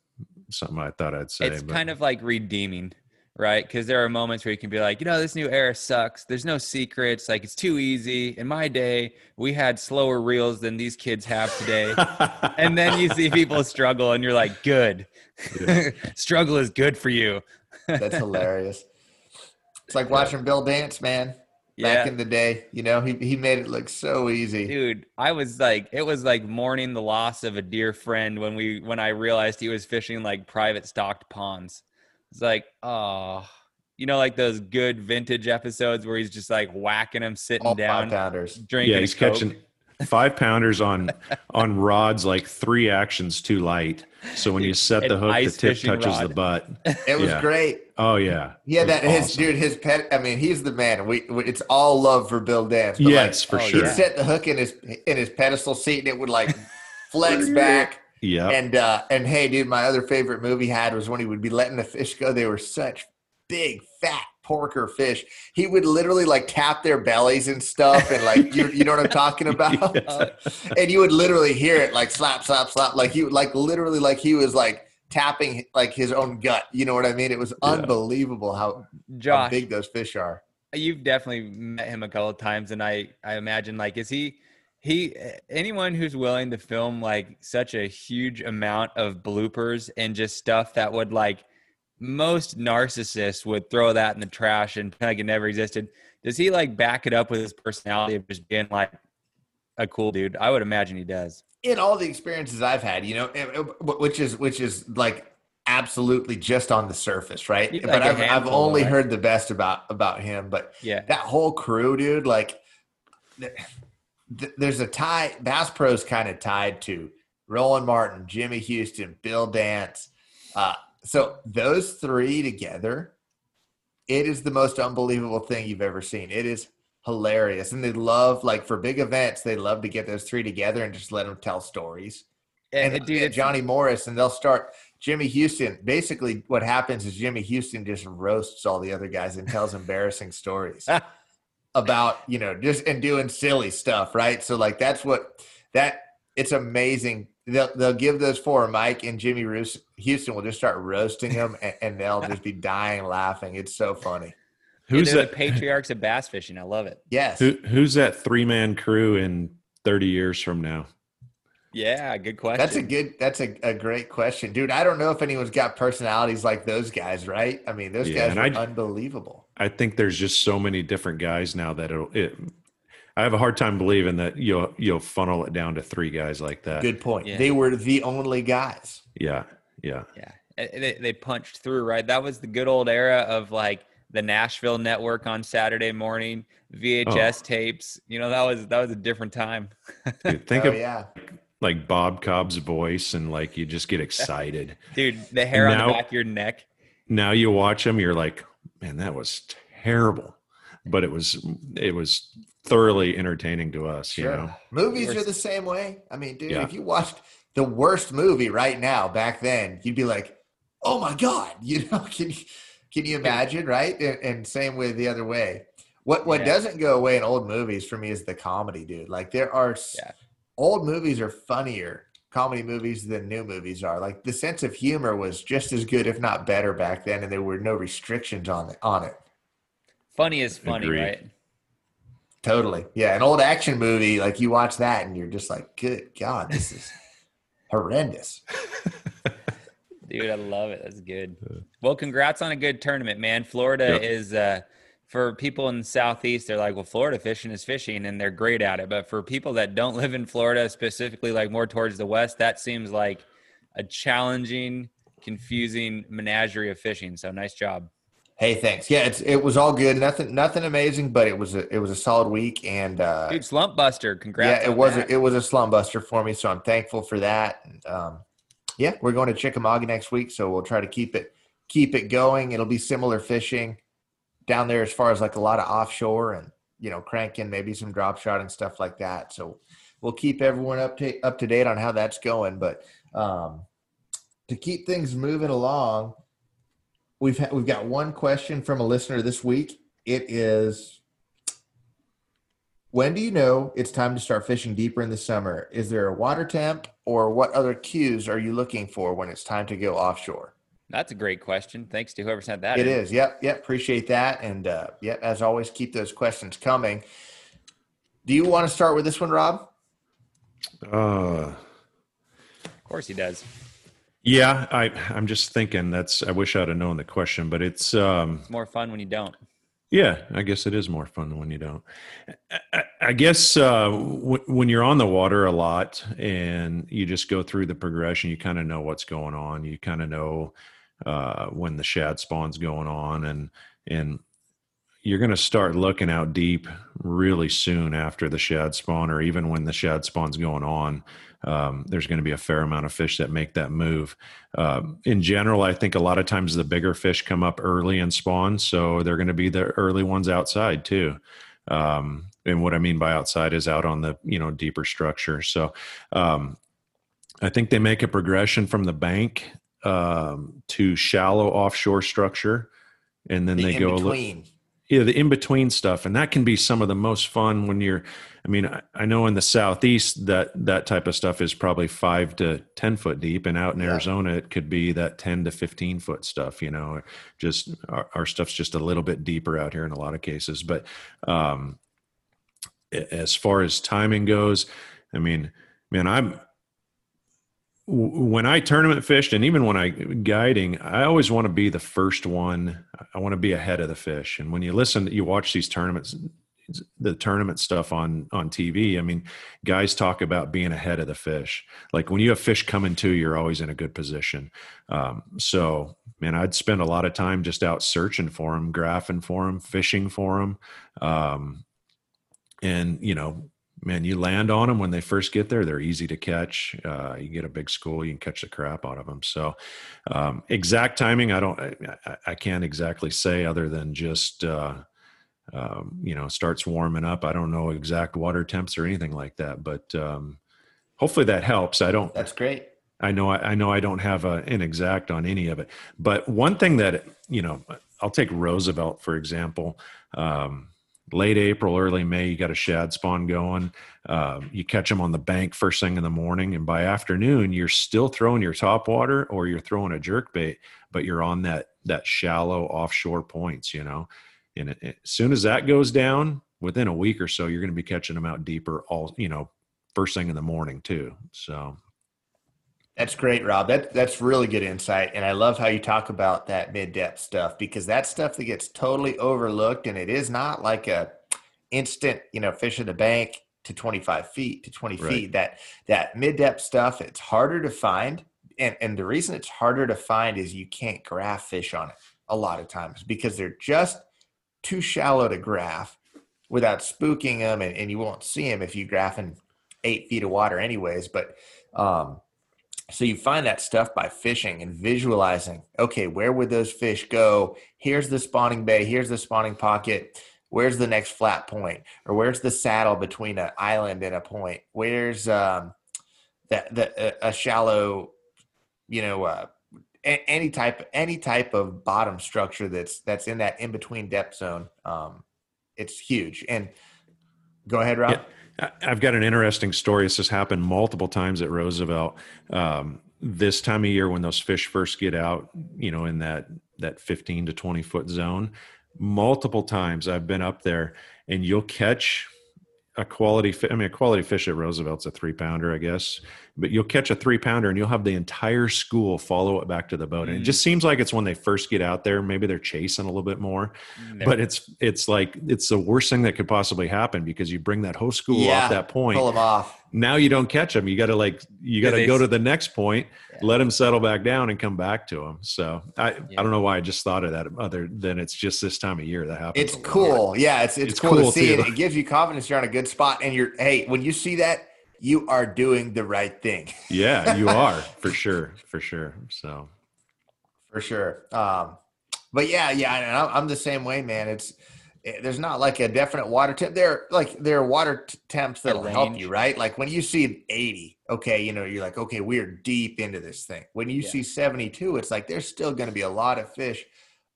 something i thought i'd say it's but- kind of like redeeming right? Because there are moments where you can be like you know this new era sucks. There's no secrets. Like it's too easy. In my day we had slower reels than these kids have today. And then you see people struggle and you're like good. Yeah. struggle is good for you. That's hilarious. It's like watching Bill dance, man. Back yeah in the day, you know, he he made it look so easy. dude i was like it was like mourning the loss of a dear friend when we when i realized he was fishing like private stocked ponds it's like oh you know like those good vintage episodes where he's just like whacking him sitting All down five pounders. drinking yeah he's Coke. catching five pounders on on rods like three actions too light so when you set the hook the tip fishing touches the butt It was Yeah. great. oh yeah Yeah, that his awesome. dude, his pet. I mean, he's the man. We, we it's all love for Bill Dance. But yes for oh, sure he'd set the hook in his in his pedestal seat, and it would like flex back. yeah And uh and hey, dude, my other favorite movie had was when he would be letting the fish go. They were such big, fat porker fish. He would literally like tap their bellies and stuff, and like you, you know what I'm talking about. and you would literally hear it like slap, slap, slap. Like he would like literally like he was like tapping like his own gut. You know what I mean? It was Yeah. unbelievable how, how josh big those fish are. you've definitely met him a couple of times and i i imagine like is he he anyone who's willing to film like such a huge amount of bloopers and just stuff that would like most narcissists would throw that in the trash and like it never existed does he like back it up with his personality of just being like a cool dude i would imagine he does in all the experiences I've had, you know, which is which is like absolutely just on the surface, right? But like a I've, I've only right? heard the best about about him. But yeah that whole crew, dude, like th- th- there's a tie. Bass Pro's kind of tied to Roland Martin, Jimmy Houston, Bill Dance. Uh, so those three together, it is the most unbelievable thing you've ever seen. It is hilarious. And they love like for big events, they love to get those three together and just let them tell stories. And, And, and uh, dude, Johnny Morris, and they'll start Jimmy Houston. Basically, what happens is Jimmy Houston just roasts all the other guys and tells embarrassing stories about you know just and doing silly stuff, right? So like that's what that it's amazing. They'll they'll give those four Mike and Jimmy Roos, Houston will just start roasting them, and, and they'll just be dying laughing. It's so funny. Who's they're that? the patriarchs of bass fishing. I love it. Yes. Who, who's that three man crew in 30 years from now? Yeah, good question. That's a good. That's a, a great question, dude. I don't know if anyone's got personalities like those guys, right? I mean, those Yeah, guys are I- unbelievable. I think there's just so many different guys now that it'll, it, I have a hard time believing that you'll, you'll funnel it down to three guys like that. Good point. Yeah. They were the only guys. Yeah. Yeah. Yeah, they, they punched through, right? That was the good old era of like the Nashville network on Saturday morning, VHS oh. tapes. You know, that was that was a different time. Dude, think oh of yeah. like Bob Cobb's voice and like you just get excited. Dude, the hair on the back of your neck. now you watch them, you're like, man, that was terrible. But it was, it was thoroughly entertaining to us, you know? Movies are the same way. I mean, dude, Yeah. if you watched the worst movie right now back then, you'd be like, "Oh my god!" You know, can you can you imagine, right? And, and same way the other way. What what Yeah. doesn't go away in old movies for me is the comedy, dude. Like there are Yeah. old movies are funnier comedy movies than new movies are. Like the sense of humor was just as good, if not better, back then, and there were no restrictions on it. On it. Funny is funny, Agreed. right? Totally. Yeah. An old action movie, like you watch that and you're just like, good God, this is horrendous. Dude, I love it. That's good. Well, congrats on a good tournament, man. Florida Yep. is uh for people in the southeast, they're like, well, Florida fishing is fishing and they're great at it. But for people that don't live in Florida, specifically like more towards the west, that seems like a challenging, confusing menagerie of fishing. So nice job. Hey, thanks. Yeah, it's it was all good. Nothing nothing amazing, but it was a it was a solid week and uh Dude, slump buster. Congrats. yeah, it was that. a, it was a slum buster for me, so I'm thankful for that. And, um, yeah, we're going to Chickamauga next week, so we'll try to keep it keep it going. It'll be similar fishing down there as far as like a lot of offshore and you know cranking maybe some drop shot and stuff like that. So we'll keep everyone up to up to date on how that's going. But um, to keep things moving along, we've ha- we've got one question from a listener this week. It is when do you know it's time to start fishing deeper in the summer? Is there a water temp or what other cues are you looking for when it's time to go offshore? That's a great question. Thanks to whoever sent that. It in. is. Yep. Yep. Appreciate that. And uh, yep, as always, keep those questions coming. Do you want to start with this one, Rob? Uh, Of course he does. Yeah, I, I'm just thinking that's, I wish I'd have known the question, but it's, um, It's more fun when you don't. Yeah, I guess it is more fun when you don't. I, I- guess uh, w- when you're on the water a lot and you just go through the progression, you kind of know what's going on. You kind of know uh, when the shad spawn's going on, and and you're going to start looking out deep really soon after the shad spawn, or even when the shad spawn's going on. Um, there's going to be a fair amount of fish that make that move. Um, in general, I think a lot of times the bigger fish come up early and spawn, so they're going to be the early ones outside too. Um, and what I mean by outside is out on the you know deeper structure. So um, I think they make a progression from the bank um, to shallow offshore structure, and then The they go a little between. yeah the in between stuff and that can be some of the most fun when you're i mean I, I know in the southeast that that type of stuff is probably five to ten foot deep and out in Yeah. arizona it could be that 10 to 15 foot stuff you know just our, our stuff's just a little bit deeper out here in a lot of cases but um as far as timing goes i mean man i'm when I tournament fished and even when I guiding, I always want to be the first one. I want to be ahead of the fish. And when you listen, you watch these tournaments, the tournament stuff on on TV. I mean, guys talk about being ahead of the fish. Like when you have fish coming to, you're always in a good position. Um, so, man, I'd spend a lot of time just out searching for them, graphing for them, fishing for them. Um, and you know, man, you land on them when they first get there. They're easy to catch. Uh, you get a big school, you can catch the crap out of them. So, um, exact timing, I don't, I, I- can't exactly say other than just, uh, um, you know starts warming up. I don't know exact water temps or anything like that, but um, hopefully that helps. I don't. That's great. I know I, I know I don't have a, an exact on any of it, but one thing that you know, I'll take Roosevelt for example. Um, late April, early May, you got a shad spawn going. Um, you catch them on the bank first thing in the morning, and by afternoon, you're still throwing your top water or you're throwing a jerk bait, but you're on that that shallow offshore points, you know. And it, it, as soon as that goes down, within a week or so, you're going to be catching them out deeper. All you know, first thing in the morning too. So that's great, Rob. That that's really good insight, and I love how you talk about that mid depth stuff because that's stuff that gets totally overlooked, and it is not like a instant, you know, fish in the bank to 25 feet to 20 right. feet. That that mid depth stuff, it's harder to find, and and the reason it's harder to find is you can't graph fish on it a lot of times because they're just too shallow to graph without spooking them, and, and you won't see them if you graph in eight feet of water, anyways. But um, so you find that stuff by fishing and visualizing. Okay, where would those fish go? Here's the spawning bay. Here's the spawning pocket. Where's the next flat point? Or where's the saddle between an island and a point? Where's um, that the a, shallow, you know, uh, any type any type of bottom structure that's that's in that in between depth zone. Um, it's huge. And go ahead, Rob. Yeah. I've got an interesting story. This has happened multiple times at Roosevelt. Um, this time of year, when those fish first get out, you know, in that that 15 to 20 foot zone, multiple times I've been up there, and you'll catch a quality. I mean, a quality fish at Roosevelt's a three pounder, I guess but you'll catch a three pounder and you'll have the entire school follow it back to the boat. And it just mm. seems like it's when they first get out there, maybe they're chasing a little bit more, mm. but it's, it's like, it's the worst thing that could possibly happen because you bring that whole school yeah, off that point. Pull them off. Now you don't catch them. You got to like, you got to go to the next point, yeah. let them settle back down and come back to them. So I, yeah. I don't know why I just thought of that other than it's just this time of year that happens. It's cool. Yeah. It's, it's, it's cool, cool, to see too. it. It gives you confidence you're on a good spot and you're, Hey, when you see that, you are doing the right thing. yeah, you are for sure, for sure. So, for sure. Um, but yeah, yeah, I'm the same way, man. It's eh, there's not like a definite water temp. There, like there are water t- temps that'll help you, right? Like when you see 80, okay, you know, you're like, okay, we're deep into this thing. When you yeah. see 72, it's like there's still going to be a lot of fish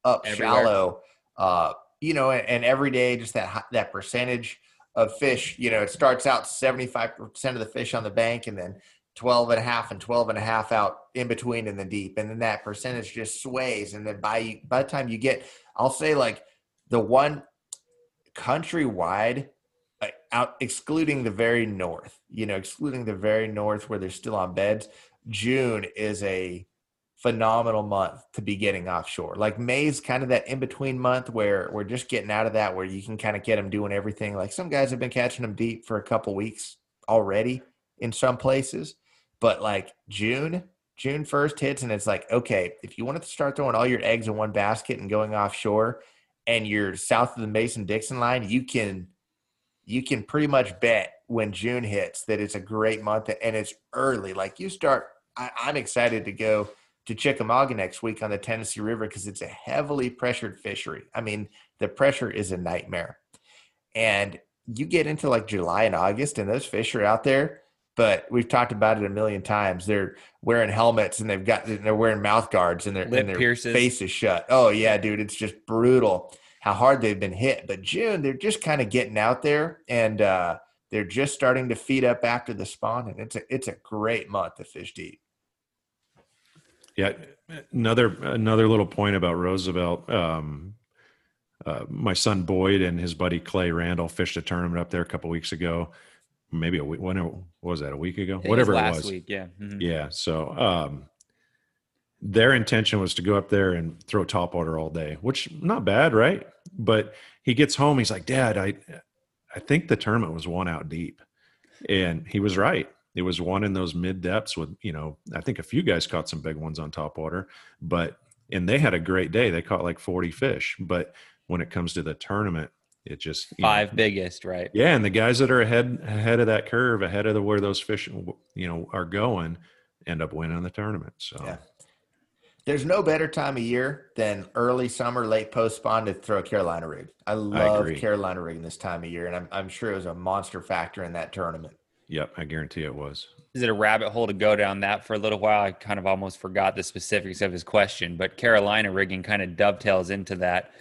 up Everywhere. shallow. Uh, you know, and, and every day, just that that percentage of fish, you know, it starts out 75% of the fish on the bank and then 12 and a half and 12 and a half out in between in the deep. And then that percentage just sways. And then by, by the time you get, I'll say like the one countrywide out excluding the very north, you know, excluding the very north where they're still on beds, June is a phenomenal month to be getting offshore. Like May's kind of that in between month where we're just getting out of that, where you can kind of get them doing everything. Like some guys have been catching them deep for a couple weeks already in some places, but like June, June 1st hits, and it's like, okay, if you wanted to start throwing all your eggs in one basket and going offshore and you're south of the Mason Dixon line, you can you can pretty much bet when June hits that it's a great month and it's early. Like you start I, I'm excited to go to Chickamauga next week on the Tennessee River because it's a heavily pressured fishery. I mean, the pressure is a nightmare. And you get into like July and August, and those fish are out there. But we've talked about it a million times. They're wearing helmets and they've got they're wearing mouth guards and their and their pierces. face is shut. Oh yeah, dude, it's just brutal how hard they've been hit. But June, they're just kind of getting out there and uh, they're just starting to feed up after the spawn, and it's a it's a great month to fish deep. Yeah, another another little point about Roosevelt. Um, uh, my son Boyd and his buddy Clay Randall fished a tournament up there a couple weeks ago. Maybe a week. When what was that? A week ago? Whatever it was. Week, yeah. Mm-hmm. Yeah. So um, their intention was to go up there and throw top water all day, which not bad, right? But he gets home, he's like, "Dad, I, I think the tournament was one out deep," and he was right. It was one in those mid depths with, you know, I think a few guys caught some big ones on top water, but and they had a great day. They caught like 40 fish. But when it comes to the tournament, it just five know, biggest, right? Yeah, and the guys that are ahead ahead of that curve, ahead of the where those fish, you know, are going, end up winning the tournament. So. Yeah. There's no better time of year than early summer, late post spawn to throw a Carolina rig. I love agree. Carolina rigging this time of year, and I'm, I'm sure it was a monster factor in that tournament. Yep, I guarantee it was. Is it a rabbit hole to go down that for a little while? I kind of almost forgot the specifics of his question, but Carolina rigging kind of dovetails into that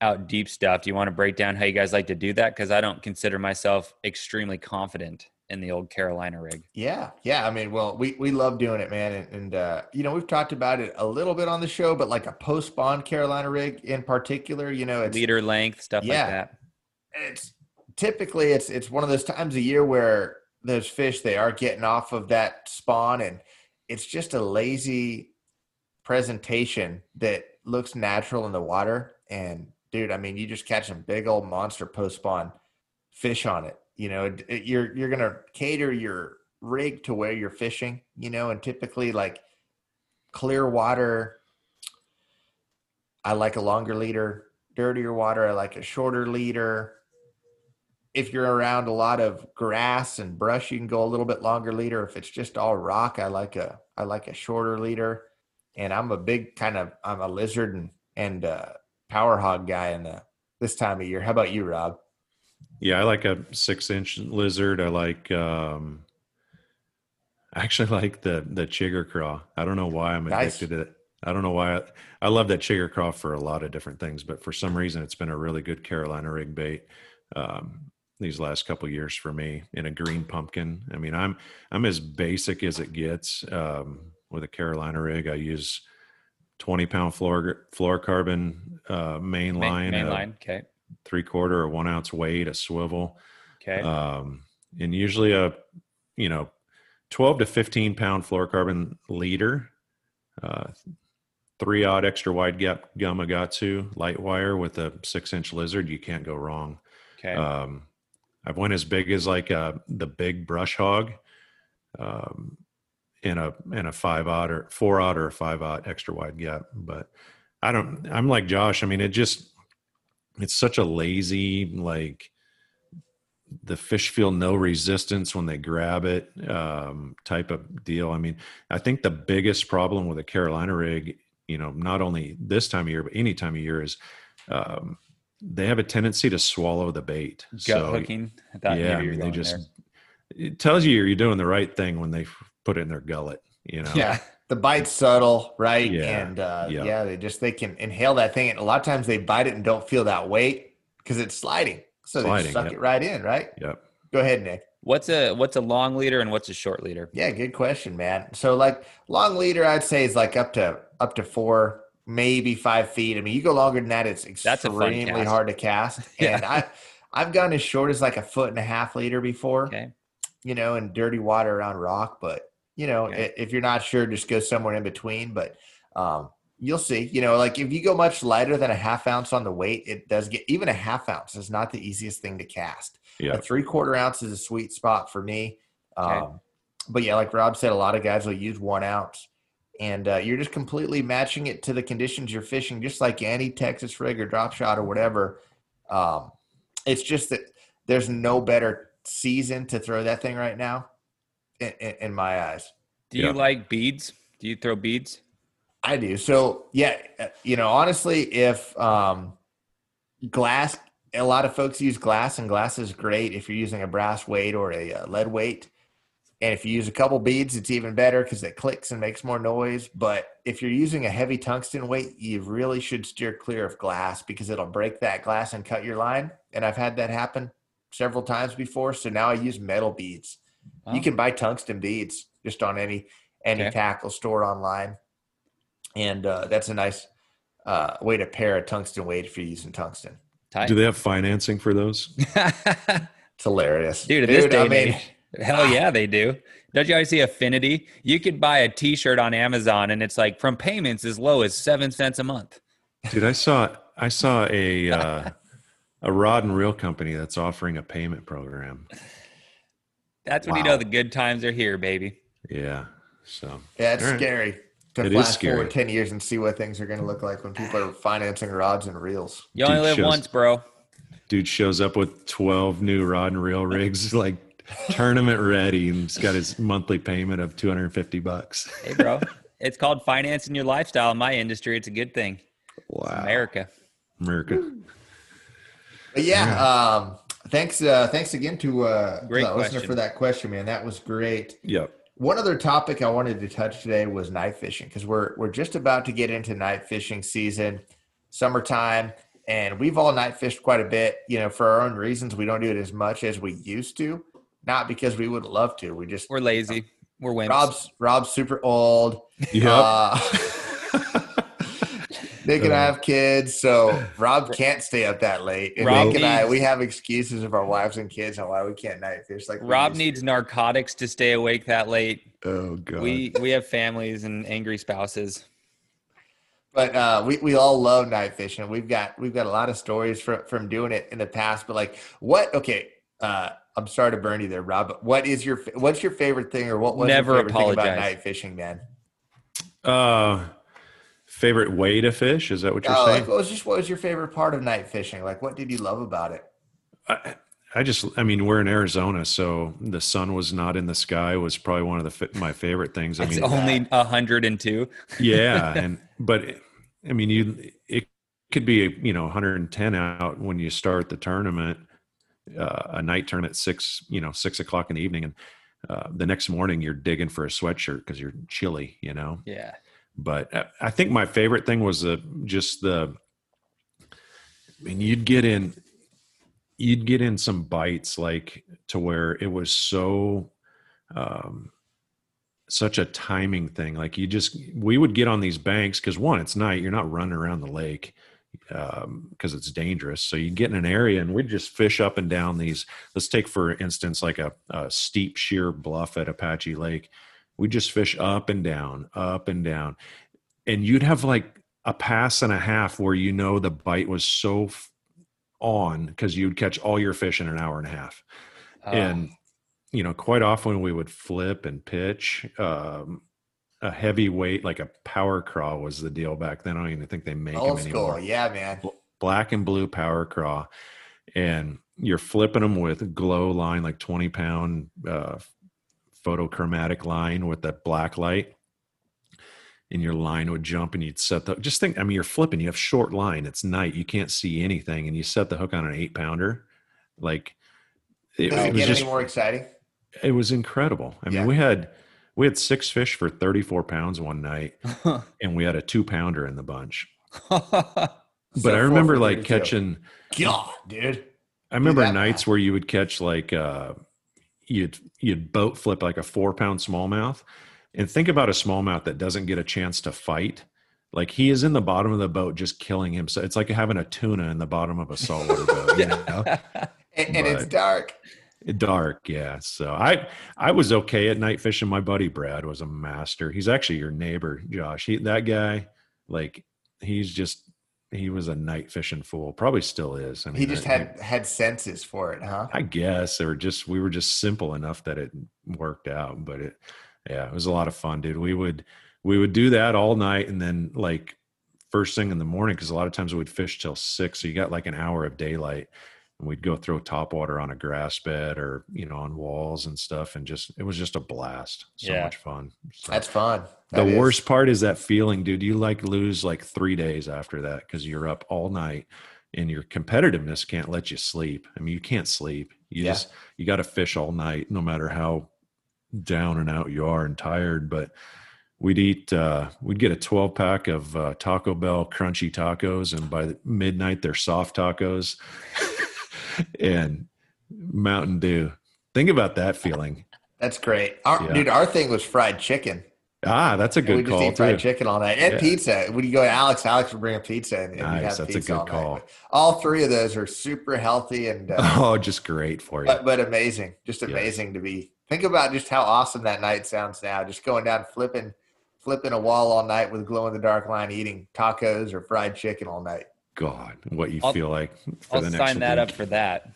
out deep stuff. Do you want to break down how you guys like to do that? Because I don't consider myself extremely confident in the old Carolina rig. Yeah, yeah. I mean, well, we we love doing it, man, and, and uh, you know we've talked about it a little bit on the show, but like a post spawn Carolina rig in particular, you know, it's Leader length, stuff Yeah. like that. it's typically it's it's one of those times a year where those fish they are getting off of that spawn and it's just a lazy presentation that looks natural in the water. And dude i mean you just catch some big old monster post spawn fish on it you know it, it- you're you're gonna cater your rig to where you're fishing you know and typically like clear water i like a longer leader. Dirtier water i like a shorter leader if you're around a lot of grass and brush you can go a little bit longer leader if it's just all rock i like a i like a shorter leader and i'm a big kind of i'm a lizard and and uh power hog guy in the this time of year how about you rob Yeah, I like a six inch lizard. I like um I actually like the the chigger craw. I don't know why I'm Nice. addicted to it. I don't know why I, I love that chigger craw for a lot of different things, but for some reason it's been a really good Carolina rig bait um, these last couple of years for me in a green pumpkin. I mean, I'm I'm as basic as it gets um, with a Carolina rig. I use 20 pound floor fluorocarbon uh, main Main, line, main line. Okay. three quarter or one ounce weight, a swivel Okay. um, and usually a you know 12 to 15 pound fluorocarbon leader uh, three aught extra wide gap Gamakatsu light wire with a six inch lizard you can't go wrong okay. um, i've went as big as like uh, the big brush hog um, in a in a five aught or four aught or a five aught extra wide gap but i don't i'm like josh i mean it just it's such a lazy like the fish feel no resistance when they grab it um, type of deal. I mean i think the biggest problem with a carolina rig you know not only this time of year but any time of year is um, they have a tendency to swallow the bait Gut so hooking. I yeah, I mean, they just there. it tells you you're doing the right thing when they put it in their gullet. You know, yeah the bite's subtle right Yeah, and uh yeah. yeah they just they can inhale that thing and a lot of times they bite it and don't feel that weight because it's sliding so they Sliding, just suck yep. it right in right Yep. go ahead nick What's a what's a long leader and what's a short leader? Yeah, good question, man. So like long leader, I'd say is like up to up to four, maybe five feet. I mean, you go longer than that, it's That's extremely cast. hard to cast. Yeah. And I I've gone as short as like a foot and a half leader before, Okay. you know, in dirty water around rock. But you know, Okay. i- if you're not sure, just go somewhere in between. But um, you'll see. You know, like if you go much lighter than a half ounce on the weight, it does get even a half ounce is not the easiest thing to cast. Yeah. A three quarter ounce is a sweet spot for me. Okay. Um, but yeah, like Rob said, a lot of guys will use one ounce, and uh, you're just completely matching it to the conditions you're fishing, just like any Texas rig or drop shot or whatever. Um, it's just that there's no better season to throw that thing right now, in, in, in my eyes. Do you Yeah. like beads? Do you throw beads? I do. So yeah, uh, you know, honestly, if um, glass, a lot of folks use glass, and glass is great if you're using a brass weight or a uh, lead weight. And if you use a couple beads, it's even better because it clicks and makes more noise. But if you're using a heavy tungsten weight, you really should steer clear of glass because it'll break that glass and cut your line. And I've had that happen several times before. So now I use metal beads. Oh, You can buy tungsten beads just on any any Okay. tackle store online, and uh, that's a nice uh, way to pair a tungsten weight if you're using tungsten. tight. Do they have financing for those? It's hilarious, Dude, at this day I mean, age, hell yeah, they do. Don't you always see Affirm? You could buy a T-shirt on Amazon, and it's like from payments as low as seven cents a month. Dude, I saw I saw a uh, a rod and reel company that's offering a payment program. That's when you know the good times are here, baby. Yeah. So yeah, it's All right. scary to It is flash scary. forward ten years and see what things are going to look like when people are financing rods and reels. You only Dude, live shows- once, bro. dude shows up with 12 new rod and reel rigs like tournament ready and he's got his monthly payment of 250 bucks. Hey, bro. it's called financing your lifestyle in my industry. It's a good thing. Wow. America. America. But yeah, um, thanks. Uh, thanks again to uh, Great the listener for that question, man. That was great. Yep. One other topic I wanted to touch today was night fishing because we're we're just about to get into night fishing season, summertime, and we've all night fished quite a bit. You know, for our own reasons, we don't do it as much as we used to. Not because we would love to. We just We're lazy. We're wimps. Rob's Rob's super old. Yep. Uh, Nick and I have kids, so Rob can't stay up that late. And Rob Nick and I, we have excuses of our wives and kids on why we can't night fish. Like Rob used needs narcotics to stay awake that late. oh god. We we have families and angry spouses. but uh, we we all love night fishing. We've got we've got a lot of stories from from doing it in the past. But like, what? Okay, uh, I'm sorry to burn you there, Rob. But what is your what's your favorite thing, or what was Never your favorite thing about night fishing, man? uh favorite way to fish? Is that what you're Oh, saying? like, what was just what was your favorite part of night fishing? Like, what did you love about it? I, I just, I mean, we're in Arizona, so the sun was not in the sky was probably one of the my favorite things. I It's mean, only a hundred and two. yeah, and but I mean, you it could be you know 110 out when you start the tournament, uh, a night tournament six you know six o'clock in the evening, and uh, the next morning you're digging for a sweatshirt because you're chilly, you know. Yeah. but I- I think my favorite thing was the just the. I mean, you'd get in, you'd get in some bites like to where it was so, um, such a timing thing. Like you just, we would get on these banks because one, it's night, you're not running around the lake because it's dangerous. So you get in an area and we'd just fish up and down these. Let's take for instance like a, a steep sheer bluff at Apache Lake. We just fish up and down, up and down, and you'd have like a pass and a half where you know the bite was so f- on because you'd catch all your fish in an hour and a half Oh, and you know quite often we would flip and pitch um a heavy weight like a power craw was the deal back then i don't even think they make Old them school, anymore yeah, man. black and blue power craw and you're flipping them with glow line like 20 pound uh photochromatic line with that black light and your line would jump and you'd set the just think i mean you're flipping you have short line it's night you can't see anything and you set the hook on an eight pounder like it, Does it it was get just any more exciting? it was incredible. I mean, we had we had six fish for 34 pounds one night, and we had a two pounder in the bunch. But So I remember like catching. God, dude. I remember nights where you would catch like uh, you'd you'd boat flip like a four pound smallmouth, and think about a smallmouth that doesn't get a chance to fight. Like he is in the bottom of the boat just killing himself. It's like having a tuna in the bottom of a saltwater boat. You know? And, and it's dark. Dark, yeah. So I I was okay at night fishing. My buddy Brad was a master. He's actually your neighbor, Josh. He that guy, like he's just he was a night fishing fool. Probably still is. I mean, He just I, had had senses for it, huh? I guess, or just we were just simple enough that it worked out. But it, yeah, it was a lot of fun, dude. We would we would do that all night, and then like first thing in the morning, because a lot of times we'd fish till six, so you got like an hour of daylight, and we'd go throw top water on a grass bed or you know on walls and stuff, and just it was just a blast. So Yeah. much fun. So- That's fun. the That is. worst part is that feeling, dude. You like lose like three days after that because you're up all night and your competitiveness can't let you sleep. I mean, you can't sleep. You Yeah. just you got to fish all night, no matter how down and out you are and tired. But we'd eat, uh, we'd get a 12 pack of uh, Taco Bell crunchy tacos, and by the midnight they're soft tacos and Mountain Dew. Think about that feeling. That's great. Our, Yeah. Dude, our thing was fried chicken. Ah, that's a And we good just call eat fried too. chicken all night and Yeah. pizza. When you go to Alex, Alex would bring a pizza and, Nice, have that's a pizza good all call. All three of those are super healthy and uh, Oh, just great for you. but, but amazing. Just Yeah. amazing to be. Think about just how awesome that night sounds now. Just going down flipping flipping a wall all night with glow in the dark line, eating tacos or fried chicken all night. God, what you I'll- feel like for I'll the next sign that week. up for that.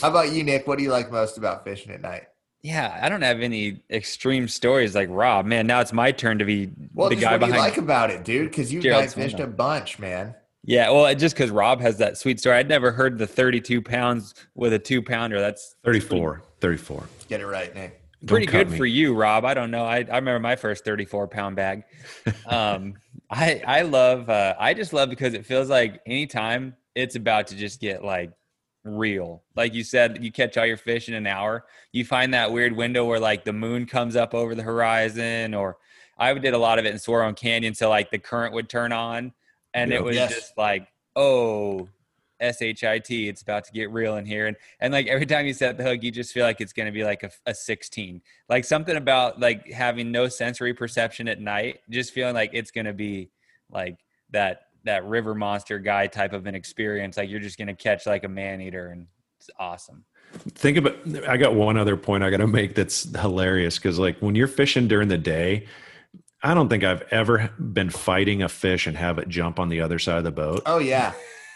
How about you, Nick? What do you like most about fishing at night? Yeah, I don't have any extreme stories like Rob. Man, now it's my turn to be Well, the just guy what do you like about it, dude? Because you've Gerald night fished a bunch, man. yeah, well, just because Rob has that sweet story, I'd never heard the 32 pounds with a two pounder. That's 34, 34. Get it right, Nick. Pretty good me. for you, Rob. I don't know. I, I remember my first 34 pound bag. Um, I I love uh, I just love because it feels like anytime it's about to just get like real. Like you said, you catch all your fish in an hour. You find that weird window where like the moon comes up over the horizon, or I did a lot of it in Saguaro Canyon, so like the current would turn on, and it was yes. just like, oh, shit, it's about to get real in here, and and like every time you set the hook, you just feel like it's going to be like a, a 16, like something about like having no sensory perception at night, just feeling like it's going to be like that that river monster guy type of an experience. Like you're just gonna catch like a man eater, and it's awesome. Think about. I got one other point I got to make that's hilarious because like when you're fishing during the day. I don't think I've ever been fighting a fish and have it jump on the other side of the boat. Oh yeah.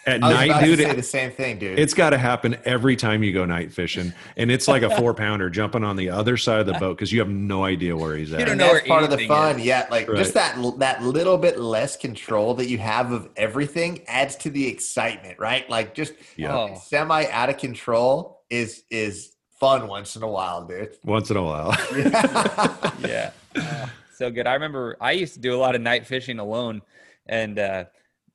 At night, dude, say the same thing, dude. It's got to happen every time you go night fishing, and it's like a four pounder jumping on the other side of the boat because you have no idea where he's at. You don't know that's part of the fun. Is. Yeah, like right. just that that little bit less control that you have of everything adds to the excitement, right? Like just yeah. Oh. semi out of control is is fun once in a while, dude. Once in a while. yeah. yeah. Uh, so good. I remember I used to do a lot of night fishing alone, and. uh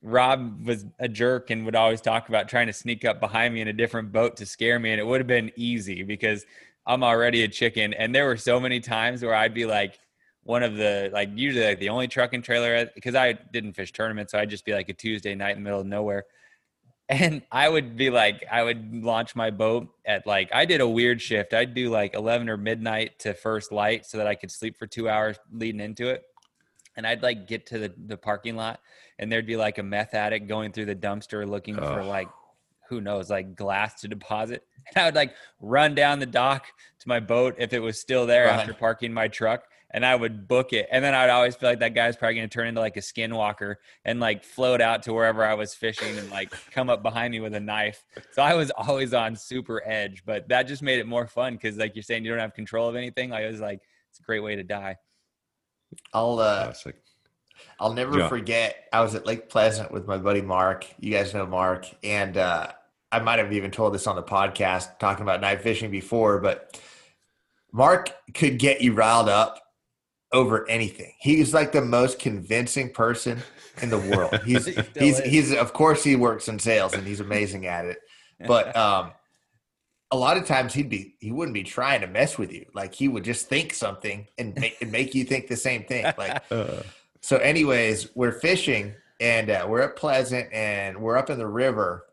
Rob was a jerk and would always talk about trying to sneak up behind me in a different boat to scare me. And it would have been easy because I'm already a chicken. And there were so many times where I'd be like one of the, like, usually like the only truck and trailer because I didn't fish tournaments. So I'd just be like a Tuesday night in the middle of nowhere. And I would be like, I would launch my boat at like, I did a weird shift. I'd do like 11 or midnight to first light so that I could sleep for two hours leading into it and I'd like get to the, the parking lot and there'd be like a meth addict going through the dumpster looking oh. for like who knows like glass to deposit and I would like run down the dock to my boat if it was still there right. after parking my truck and I would book it and then I'd always feel like that guy's probably going to turn into like a skinwalker and like float out to wherever I was fishing and like come up behind me with a knife so I was always on super edge but that just made it more fun because like you're saying you don't have control of anything like it was like it's a great way to die I'll uh, Classic. I'll never yeah. forget. I was at Lake Pleasant with my buddy Mark. You guys know Mark, and uh, I might have even told this on the podcast talking about night fishing before, but Mark could get you riled up over anything. He's like the most convincing person in the world. He's he he's is. he's of course he works in sales and he's amazing at it. But um a lot of times he'd be he wouldn't be trying to mess with you. Like he would just think something and make, and make you think the same thing. Like uh. so anyways we're fishing and uh, we're at pleasant and we're up in the river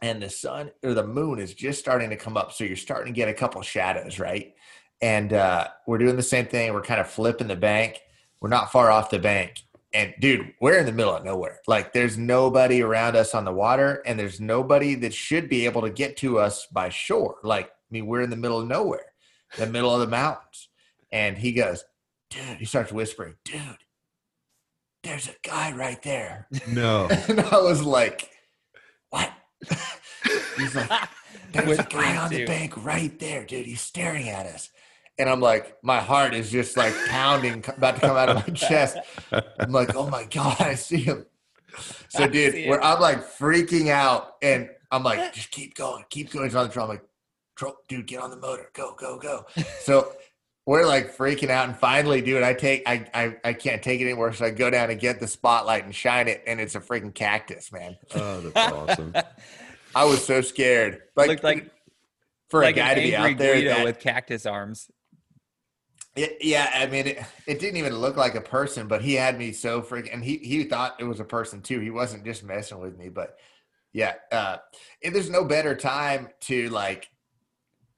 and the sun or the moon is just starting to come up. So you're starting to get a couple shadows right? And uh, we're doing the same thing. We're kind of flipping the bank. We're not far off the bank and dude, we're in the middle of nowhere. Like there's nobody around us on the water, and there's nobody that should be able to get to us by shore. Like, I mean, we're in the middle of nowhere, the middle of the mountains. And he goes, dude, he starts whispering, dude, there's a guy right there. No. and I was like, what? He's like, there's a guy on the bank right there, dude. He's staring at us and I'm like, my heart is just like pounding, about to come out of my chest. I'm like, oh my god, I see him. So, dude, where I'm like freaking out, and I'm like, just keep going, keep going. He's on the trail. I'm like, dude, get on the motor, go, go, go. So we're like freaking out, and finally, dude, I take, I, I, I can't take it anymore. So I go down and get the spotlight and shine it, and it's a freaking cactus, man. Oh, that's awesome. I was so scared. Like, Looked like for like a guy to be out there that, with cactus arms. It, yeah, I mean, it, it didn't even look like a person, but he had me so freaking, and he he thought it was a person too. He wasn't just messing with me, but yeah, uh, there's no better time to like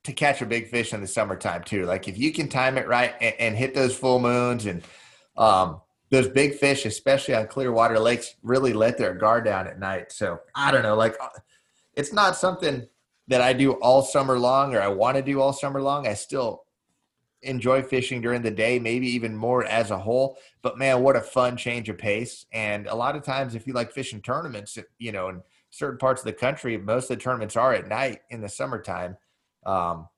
to catch a big fish in the summertime too. Like if you can time it right and, and hit those full moons and um, those big fish, especially on clear water lakes, really let their guard down at night. So I don't know, like uh, it's not something that I do all summer long or I want to do all summer long. I still enjoy fishing during the day, maybe even more as a whole. But man, what a fun change of pace. And a lot of times, if you like fishing tournaments, you know, in certain parts of the country, most of the tournaments are at night in the summertime. Um,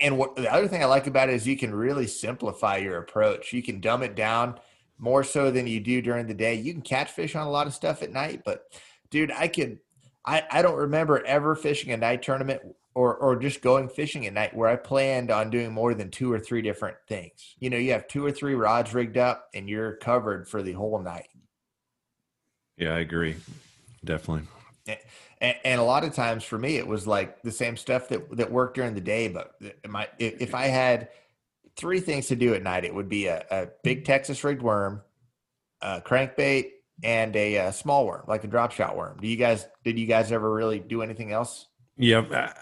and what the other thing I like about it is you can really simplify your approach. You can dumb it down more so than you do during the day. You can catch fish on a lot of stuff at night, but dude, I could, I, I don't remember ever fishing a night tournament or or just going fishing at night where I planned on doing more than two or three different things. You know, you have two or three rods rigged up and you're covered for the whole night. Yeah, I agree. Definitely. And, and, a lot of times for me, it was like the same stuff that that worked during the day. But my, if I had three things to do at night, it would be a, a big Texas rigged worm, a crankbait, and a, a, small worm, like a drop shot worm. Do you guys? Did you guys ever really do anything else? Yeah,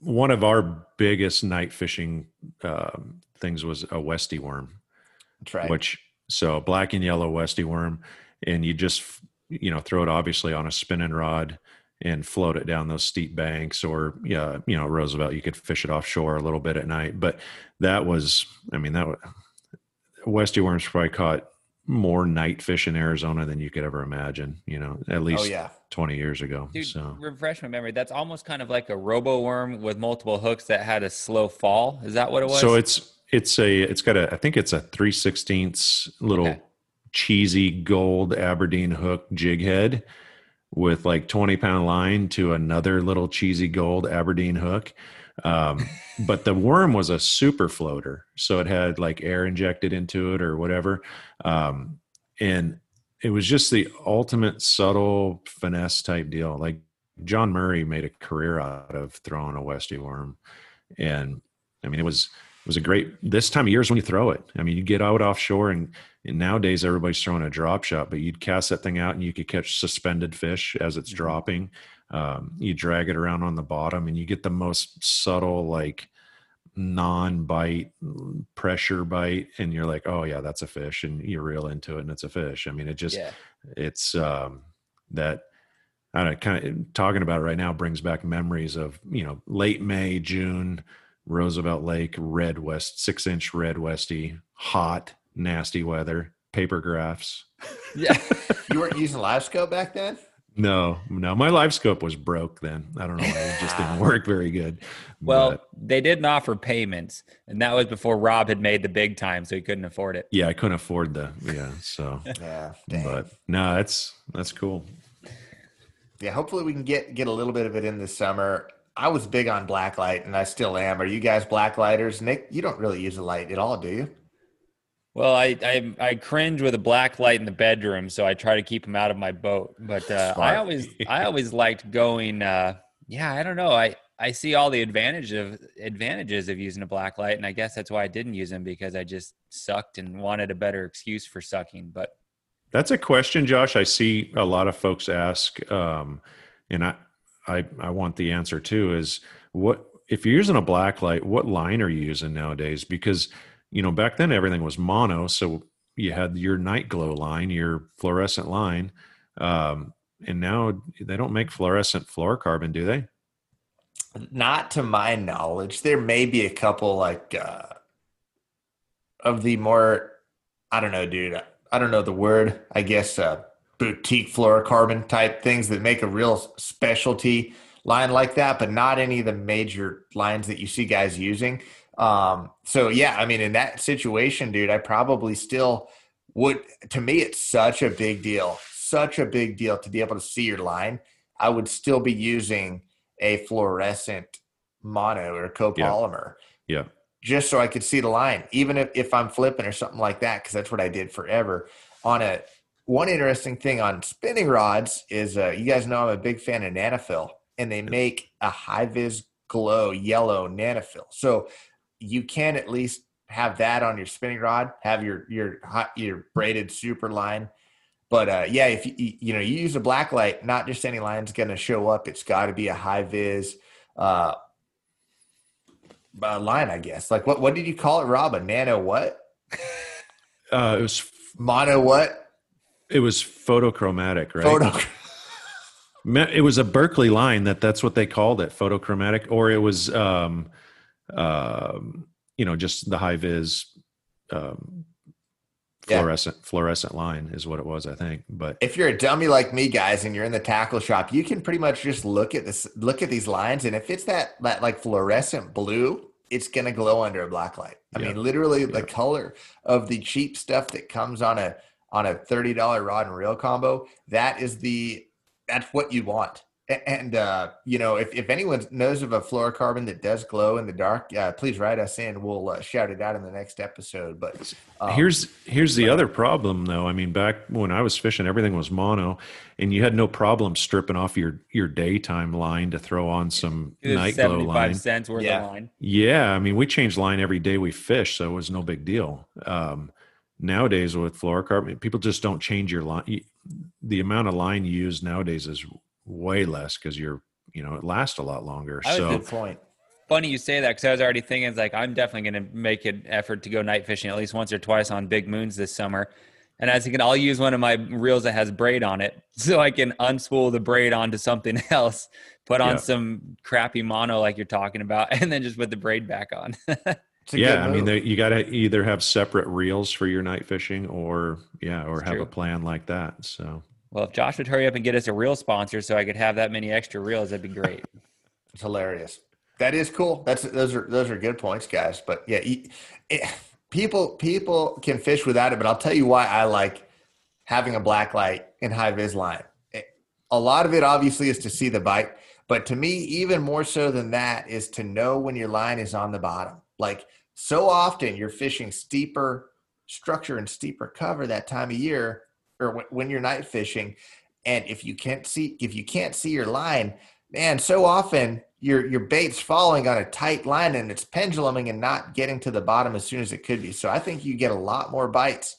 one of our biggest night fishing uh, things was a westy worm. That's right. Which so black and yellow westy worm, and you just you know throw it obviously on a spinning rod and float it down those steep banks or yeah you know roosevelt you could fish it offshore a little bit at night but that was i mean that was, westy worms probably caught more night fish in arizona than you could ever imagine you know at oh, least oh, yeah. 20 years ago Dude, so refresh my memory that's almost kind of like a robo worm with multiple hooks that had a slow fall is that what it was so it's it's a it's got a i think it's a 3 16ths little okay cheesy gold Aberdeen hook jig head with like 20 pound line to another little cheesy gold Aberdeen hook. Um, but the worm was a super floater. So it had like air injected into it or whatever. Um, and it was just the ultimate subtle finesse type deal. Like John Murray made a career out of throwing a Westy worm. And I mean, it was, it was a great, this time of year is when you throw it. I mean, you get out offshore and and nowadays, everybody's throwing a drop shot, but you'd cast that thing out and you could catch suspended fish as it's mm-hmm. dropping. Um, you drag it around on the bottom and you get the most subtle, like non bite pressure bite. And you're like, oh, yeah, that's a fish. And you reel into it and it's a fish. I mean, it just, yeah. it's um, that. I don't know, kind of talking about it right now brings back memories of, you know, late May, June, Roosevelt Lake, red west, six inch red westy, hot, nasty weather, paper graphs. Yeah. you weren't using live scope back then? No, no. My live scope was broke then. I don't know it just didn't work very good. Well, but, they didn't offer payments, and that was before Rob had made the big time, so he couldn't afford it. Yeah, I couldn't afford the yeah. So yeah, dang. but no, that's that's cool. Yeah, hopefully we can get get a little bit of it in this summer. I was big on blacklight, and I still am. Are you guys blacklighters? Nick, you don't really use a light at all, do you? Well, I, I, I cringe with a black light in the bedroom, so I try to keep them out of my boat. But uh, I always I always liked going. Uh, yeah, I don't know. I I see all the advantage of advantages of using a black light, and I guess that's why I didn't use them because I just sucked and wanted a better excuse for sucking. But that's a question, Josh. I see a lot of folks ask, um, and I I I want the answer too. Is what if you're using a black light? What line are you using nowadays? Because you know, back then everything was mono. So you had your night glow line, your fluorescent line. Um, and now they don't make fluorescent fluorocarbon, do they? Not to my knowledge. There may be a couple like uh, of the more, I don't know, dude. I don't know the word. I guess uh, boutique fluorocarbon type things that make a real specialty line like that, but not any of the major lines that you see guys using. Um, so yeah, I mean, in that situation, dude, I probably still would. To me, it's such a big deal, such a big deal to be able to see your line. I would still be using a fluorescent mono or copolymer. Yeah. yeah. Just so I could see the line, even if, if I'm flipping or something like that, because that's what I did forever. On a one interesting thing on spinning rods is uh, you guys know I'm a big fan of Nanofil, and they make a high vis glow yellow Nanofil. So you can at least have that on your spinning rod, have your your hot, your braided super line. But uh, yeah, if you you know you use a black light, not just any line's going to show up. It's got to be a high vis uh, uh, line, I guess. Like what what did you call it, Rob? A nano what? Uh, it was mono what? It was photochromatic, right? Photo. it was a Berkley line that that's what they called it, photochromatic, or it was um, um, you know, just the high vis um, fluorescent yeah. fluorescent line is what it was, I think. But if you're a dummy like me, guys, and you're in the tackle shop, you can pretty much just look at this, look at these lines, and if it's that that like fluorescent blue, it's gonna glow under a black light. I yeah. mean, literally yeah. the color of the cheap stuff that comes on a on a thirty dollar rod and reel combo. That is the that's what you want. A- And uh, you know, if, if anyone knows of a fluorocarbon that does glow in the dark, uh, please write us in. We'll uh, shout it out in the next episode. But um, here's here's the other problem though. I mean, back when I was fishing, everything was mono, and you had no problem stripping off your your daytime line to throw on some night glow line. cents worth Yeah. of line. Yeah, I mean, we changed line every day we fish, so it was no big deal. Um, nowadays with fluorocarbon, people just don't change your line. The amount of line you use nowadays is way less because you're, you know, it lasts a lot longer. I was So good point. Funny you say that because I was already thinking, it's like, I'm definitely going to make an effort to go night fishing at least once or twice on big moons this summer. And I was thinking, I'll use one of my reels that has braid on it so I can unspool the braid onto something else, put on Yeah. some crappy mono like you're talking about, and then just put the braid back on. Yeah, I mean, they, you got to either have separate reels for your night fishing, or yeah, or It's have true. a plan like that. So well, if Josh would hurry up and get us a reel sponsor so I could have that many extra reels, that'd be great. It's hilarious. That is cool. That's those are those are good points, guys. But yeah, e- it, people people can fish without it. But I'll tell you why I like having a black light in high vis line. It- a lot of it obviously is to see the bite, but to me, even more so than that is to know when your line is on the bottom. Like so often, you're fishing steeper structure and steeper cover that time of year, or when, when you're night fishing, and if you can't see if you can't see your line man, so often your your bait's falling on a tight line and it's penduluming and not getting to the bottom as soon as it could be. So I think you get a lot more bites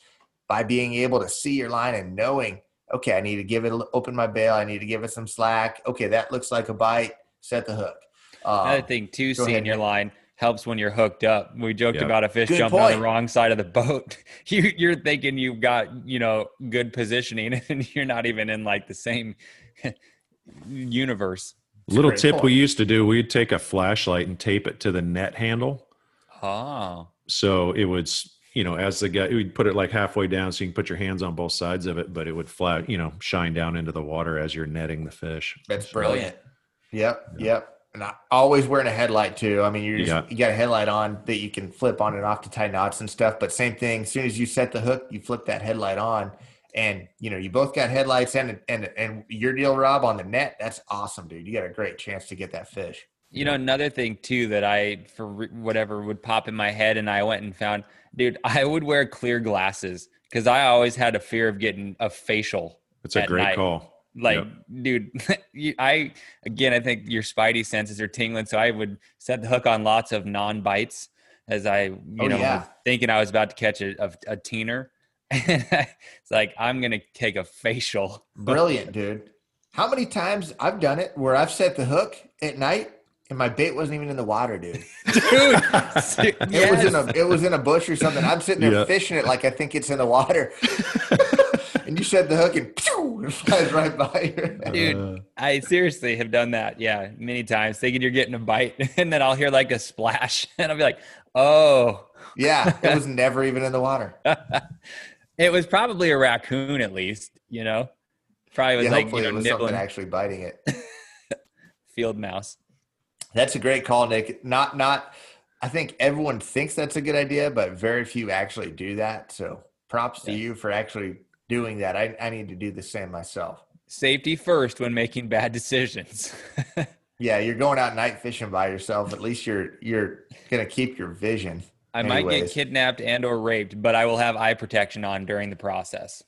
by being able to see your line and knowing, okay, I need to give it open my bail, I need to give it some slack. Okay, that looks like a bite. Set the hook. Another Um, thing too, seeing your line helps when you're hooked up. We joked Yeah. about a fish Good jumping on the wrong side of the boat. You, you're thinking you've got you know good positioning, and you're not even in like the same universe. little great tip we used to do: we'd take a flashlight and tape it to the net handle, Oh, so it would, you know, as the guy, we'd put it like halfway down, so you can put your hands on both sides of it, but it would flat, you know, shine down into the water as you're netting the fish. That's So- brilliant. Yep, yep. And I always wearing a headlight too. I mean, you just, Yeah. you got a headlight on that you can flip on and off to tie knots and stuff. But same thing. As soon as you set the hook, you flip that headlight on, and you know you both got headlights and and and your deal, Rob, on the net. That's awesome, dude. You got a great chance to get that fish. you know another thing too that I for whatever would pop in my head, and I went and found, dude, I would wear clear glasses because I always had a fear of getting a facial. It's a great night. call. Like, Yep. dude, you, I again, I think your spidey senses are tingling, so I would set the hook on lots of non-bites as I, you Oh, know, yeah. thinking I was about to catch a, a, a teener. it's like I'm gonna take a facial. Brilliant, dude. How many times I've done it where I've set the hook at night and my bait wasn't even in the water, dude. dude. It was in a it was in a bush or something. I'm sitting there Yeah. fishing it like I think it's in the water. And you set the hook and pew, it flies right by you. dude. Uh, I seriously have done that, yeah, many times, thinking you're getting a bite, and then I'll hear like a splash, and I'll be like, "Oh, Yeah, it was never even in the water. it was probably a raccoon at least." You know, probably was Yeah, like hopefully you it know was nibbling something actually biting it. field mouse. That's a great call, Nick. Not not I think everyone thinks that's a good idea, but very few actually do that. So props to you for actually doing that. I, I need to do the same myself. Safety first when making bad decisions. Yeah, you're going out night fishing by yourself. At least you're you're gonna keep your vision. I might get kidnapped and or raped, but I will have eye protection on during the process.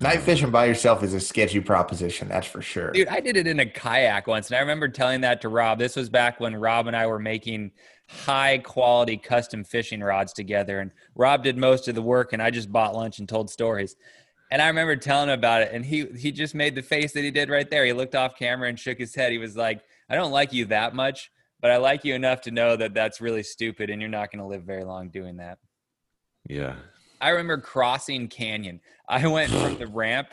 Night fishing by yourself is a sketchy proposition, that's for sure. Dude, I did it in a kayak once, and I remember telling that to Rob. This was back when Rob and I were making high quality custom fishing rods together, and Rob did most of the work, and I just bought lunch and told stories. And I remember telling him about it, and he he just made the face that he did right there. He looked off camera and shook his head. He was like, "I don't like you that much, but I like you enough to know that that's really stupid, and you're not going to live very long doing that." yeah. I remember crossing canyon. I went from the ramp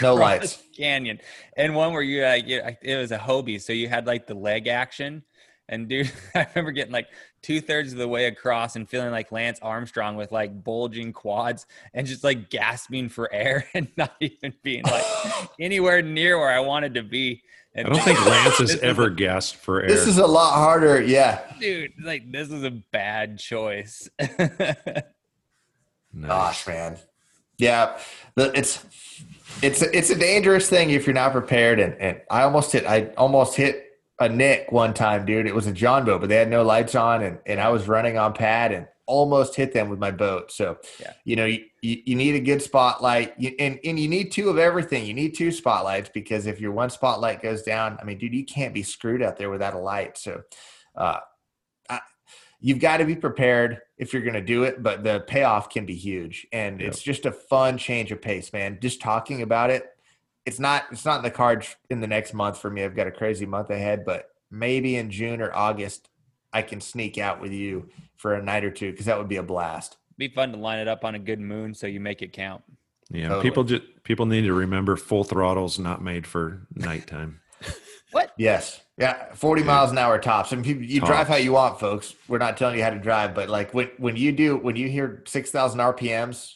No lights. canyon, and one where you like you, it was a Hobie, so you had like the leg action. And dude, I remember getting like two thirds of the way across and feeling like Lance Armstrong with like bulging quads and just like gasping for air and not even being like anywhere near where I wanted to be. And I don't think Lance has ever a- gasped for air. This is a lot harder. Yeah. dude, like this is a bad choice. Nice. Gosh, man. Yeah, it's it's a, it's a dangerous thing if you're not prepared. And, and I almost hit I almost hit a nick one time, dude. It was a John boat, but they had no lights on, and and I was running on pad and almost hit them with my boat. So, Yeah. you know, you, you, you need a good spotlight, you, and and you need two of everything. You need two spotlights because if your one spotlight goes down, I mean, dude, you can't be screwed out there without a light. So, uh, I, you've got to be prepared if you're going to do it, but the payoff can be huge, and it's just a fun change of pace, man. Just talking about it, it's not it's not in the cards in the next month for me. I've got a crazy month ahead, but maybe in June or August, I can sneak out with you for a night or two because that would be a blast. Be fun to line it up on a good moon so you make it count. Yeah, Totally. people just people need to remember full throttle's not made for nighttime. What? Yes. Yeah. 40 miles an hour tops. And people, you drive how you want, folks. We're not telling you how to drive, but like when, when you do, when you hear 6,000 RPMs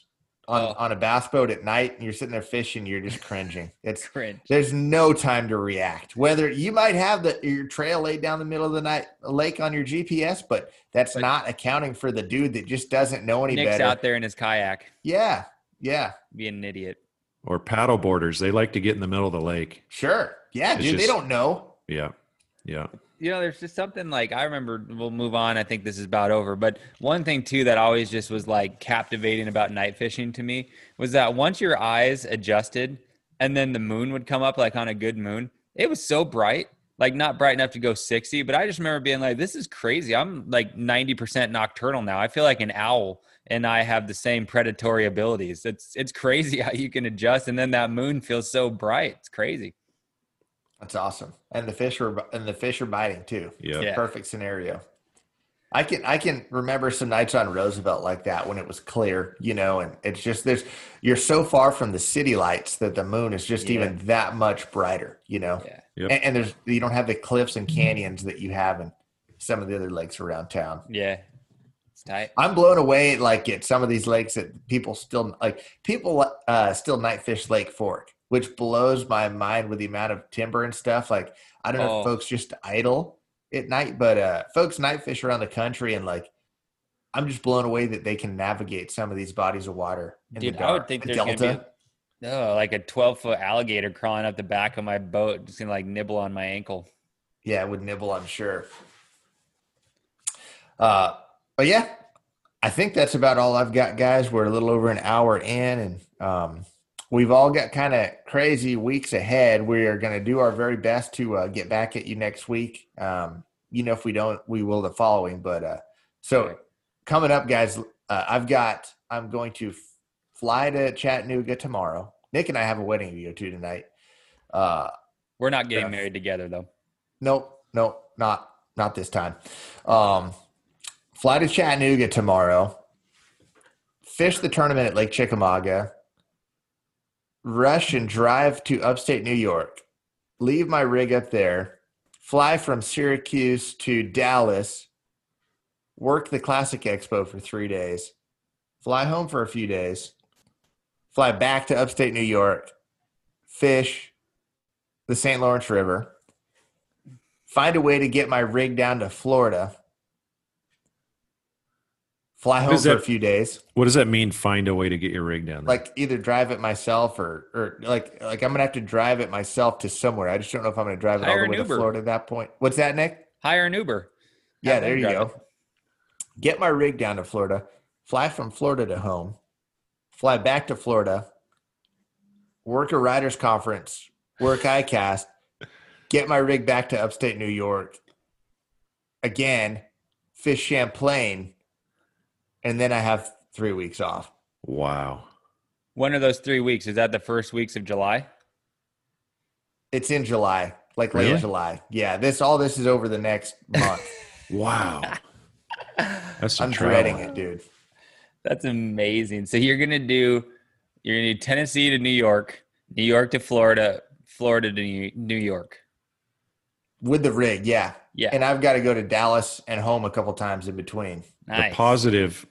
on, Oh. on a bass boat at night and you're sitting there fishing, you're just cringing. It's, Cringe. there's no time to react. Whether you might have the your trail laid down the middle of the night lake on your GPS, but that's But- not accounting for the dude that just doesn't know any Nick's better. out there in his kayak, Yeah. Yeah. being an idiot. Or paddle boarders, they like to get in the middle of the lake. Sure. Yeah, It's dude. they don't know. Yeah, yeah. You know, there's just something like I remember. We'll move on. I think this is about over. But one thing too that always just was like captivating about night fishing to me was that once your eyes adjusted, and then the moon would come up like on a good moon, it was so bright. Like not bright enough to go 60, but I just remember being like, "This is crazy." I'm like 90% nocturnal now. I feel like an owl, and I have the same predatory abilities. It's it's crazy how you can adjust, and then that moon feels so bright. It's crazy. That's awesome. And the fish are and the fish are biting too. Yeah. Yeah. perfect scenario. I can I can remember some nights on Roosevelt like that when it was clear, you know, and it's just there's you're so far from the city lights that the moon is just Yeah. even that much brighter, you know. Yeah. Yep. And, and there's you don't have the cliffs and canyons that you have in some of the other lakes around town. Yeah. It's tight. I'm blown away like at some of these lakes that people still like people uh still night fish Lake Fork, which blows my mind with the amount of timber and stuff. Like I don't know Oh. if folks just idle at night, but uh folks night fish around the country and like I'm just blown away that they can navigate some of these bodies of water. In Dude, I would think The there's gonna be Oh, like a 12 foot alligator crawling up the back of my boat, just gonna like nibble on my ankle. Yeah, it would nibble, I'm sure. Uh, but yeah, I think that's about all I've got, guys. We're a little over an hour in, and um, we've all got kind of crazy weeks ahead. We are going to do our very best to uh, get back at you next week. Um, you know, if we don't, we will the following. But uh, so coming up, guys, uh, I've got. I'm going to f- fly to Chattanooga tomorrow. Nick and I have a wedding to go to tonight. Uh, We're not getting Yeah. married together though. Nope, nope, not not this time. Um, fly to Chattanooga tomorrow. Fish the tournament at Lake Chickamauga. Rush and drive to upstate New York. Leave my rig up there. Fly from Syracuse to Dallas. Work the Classic Expo for three days. Fly home for a few days. Fly back to upstate New York. Fish the St. Lawrence River find a way to get my rig down to Florida, fly home is for a few days, What does that mean? Find a way to get your rig down there. like either drive it myself or or like like I'm gonna have to drive it myself to somewhere. I just don't know if I'm gonna drive it all the an way to Florida at that point. What's that, Nick? Hire an Uber. Yeah, Have there you drive go. Get my rig down to Florida, fly from Florida to home, fly back to Florida, work a writers conference, work ICAST, get my rig back to upstate New York. Again, fish Champlain, and then I have three weeks off. wow. When are those three weeks? Is that the first weeks of July? It's in July, like late Really? July. Yeah, this all this is over the next month. Wow. That's some I'm travel. dreading it, dude. That's amazing. So you're gonna do you're gonna do Tennessee to New York, New York to Florida, Florida to New New York. With the rig, yeah. Yeah. And I've got to go to Dallas and home a couple times in between. Nice. The positive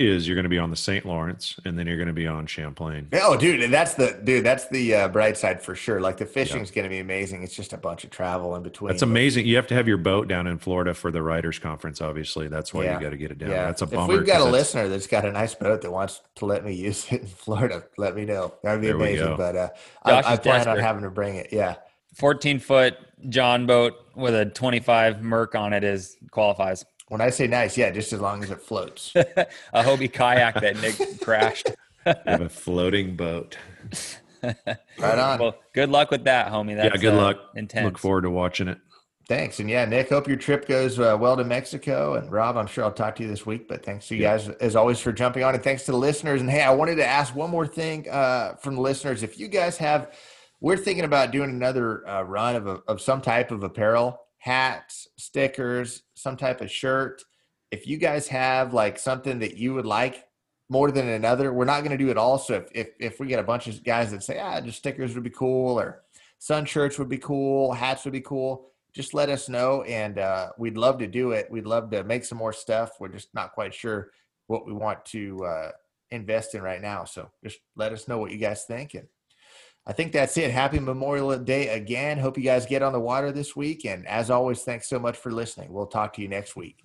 is you're going to be on the St. Lawrence and then you're going to be on Champlain. Oh, dude, and that's the dude. That's the uh, bright side for sure. Like the fishing's going to be amazing. It's just a bunch of travel in between. That's amazing. You have to have your boat down in Florida for the Writers Conference. Obviously, that's why Yeah. you got to get it down. Yeah, That's a bummer. if we've got a listener that's got a nice boat that wants to let me use it in Florida, let me know. That'd be There amazing. But uh, Josh I, I is plan on having to bring it. Yeah. 14 foot John boat with a 25 Merc on it is qualifies. When I say nice, yeah, just as long as it floats. a Hobie kayak that Nick crashed. You have a floating boat. Right on. Well, good luck with that, homie. That's, yeah, good uh, luck. Intense. Look forward to watching it. Thanks. And yeah, Nick, hope your trip goes uh, well to Mexico. And Rob, I'm sure I'll talk to you this week. But thanks to you Yeah. guys, as always, for jumping on. And thanks to the listeners. And hey, I wanted to ask one more thing uh, from the listeners. If you guys have, we're thinking about doing another uh, run of, a, of some type of apparel, hats, stickers, some type of shirt. If you guys have like something that you would like more than another, we're not going to do it all. So if, if, if we get a bunch of guys that say, ah, just stickers would be cool or sun shirts would be cool, hats would be cool, just let us know and uh, we'd love to do it we'd love to make some more stuff we're just not quite sure what we want to uh, invest in right now so just let us know what you guys think and i think that's it. Happy memorial day again. Hope you guys get on the water this week. And as always thanks so much for listening. We'll talk to you next week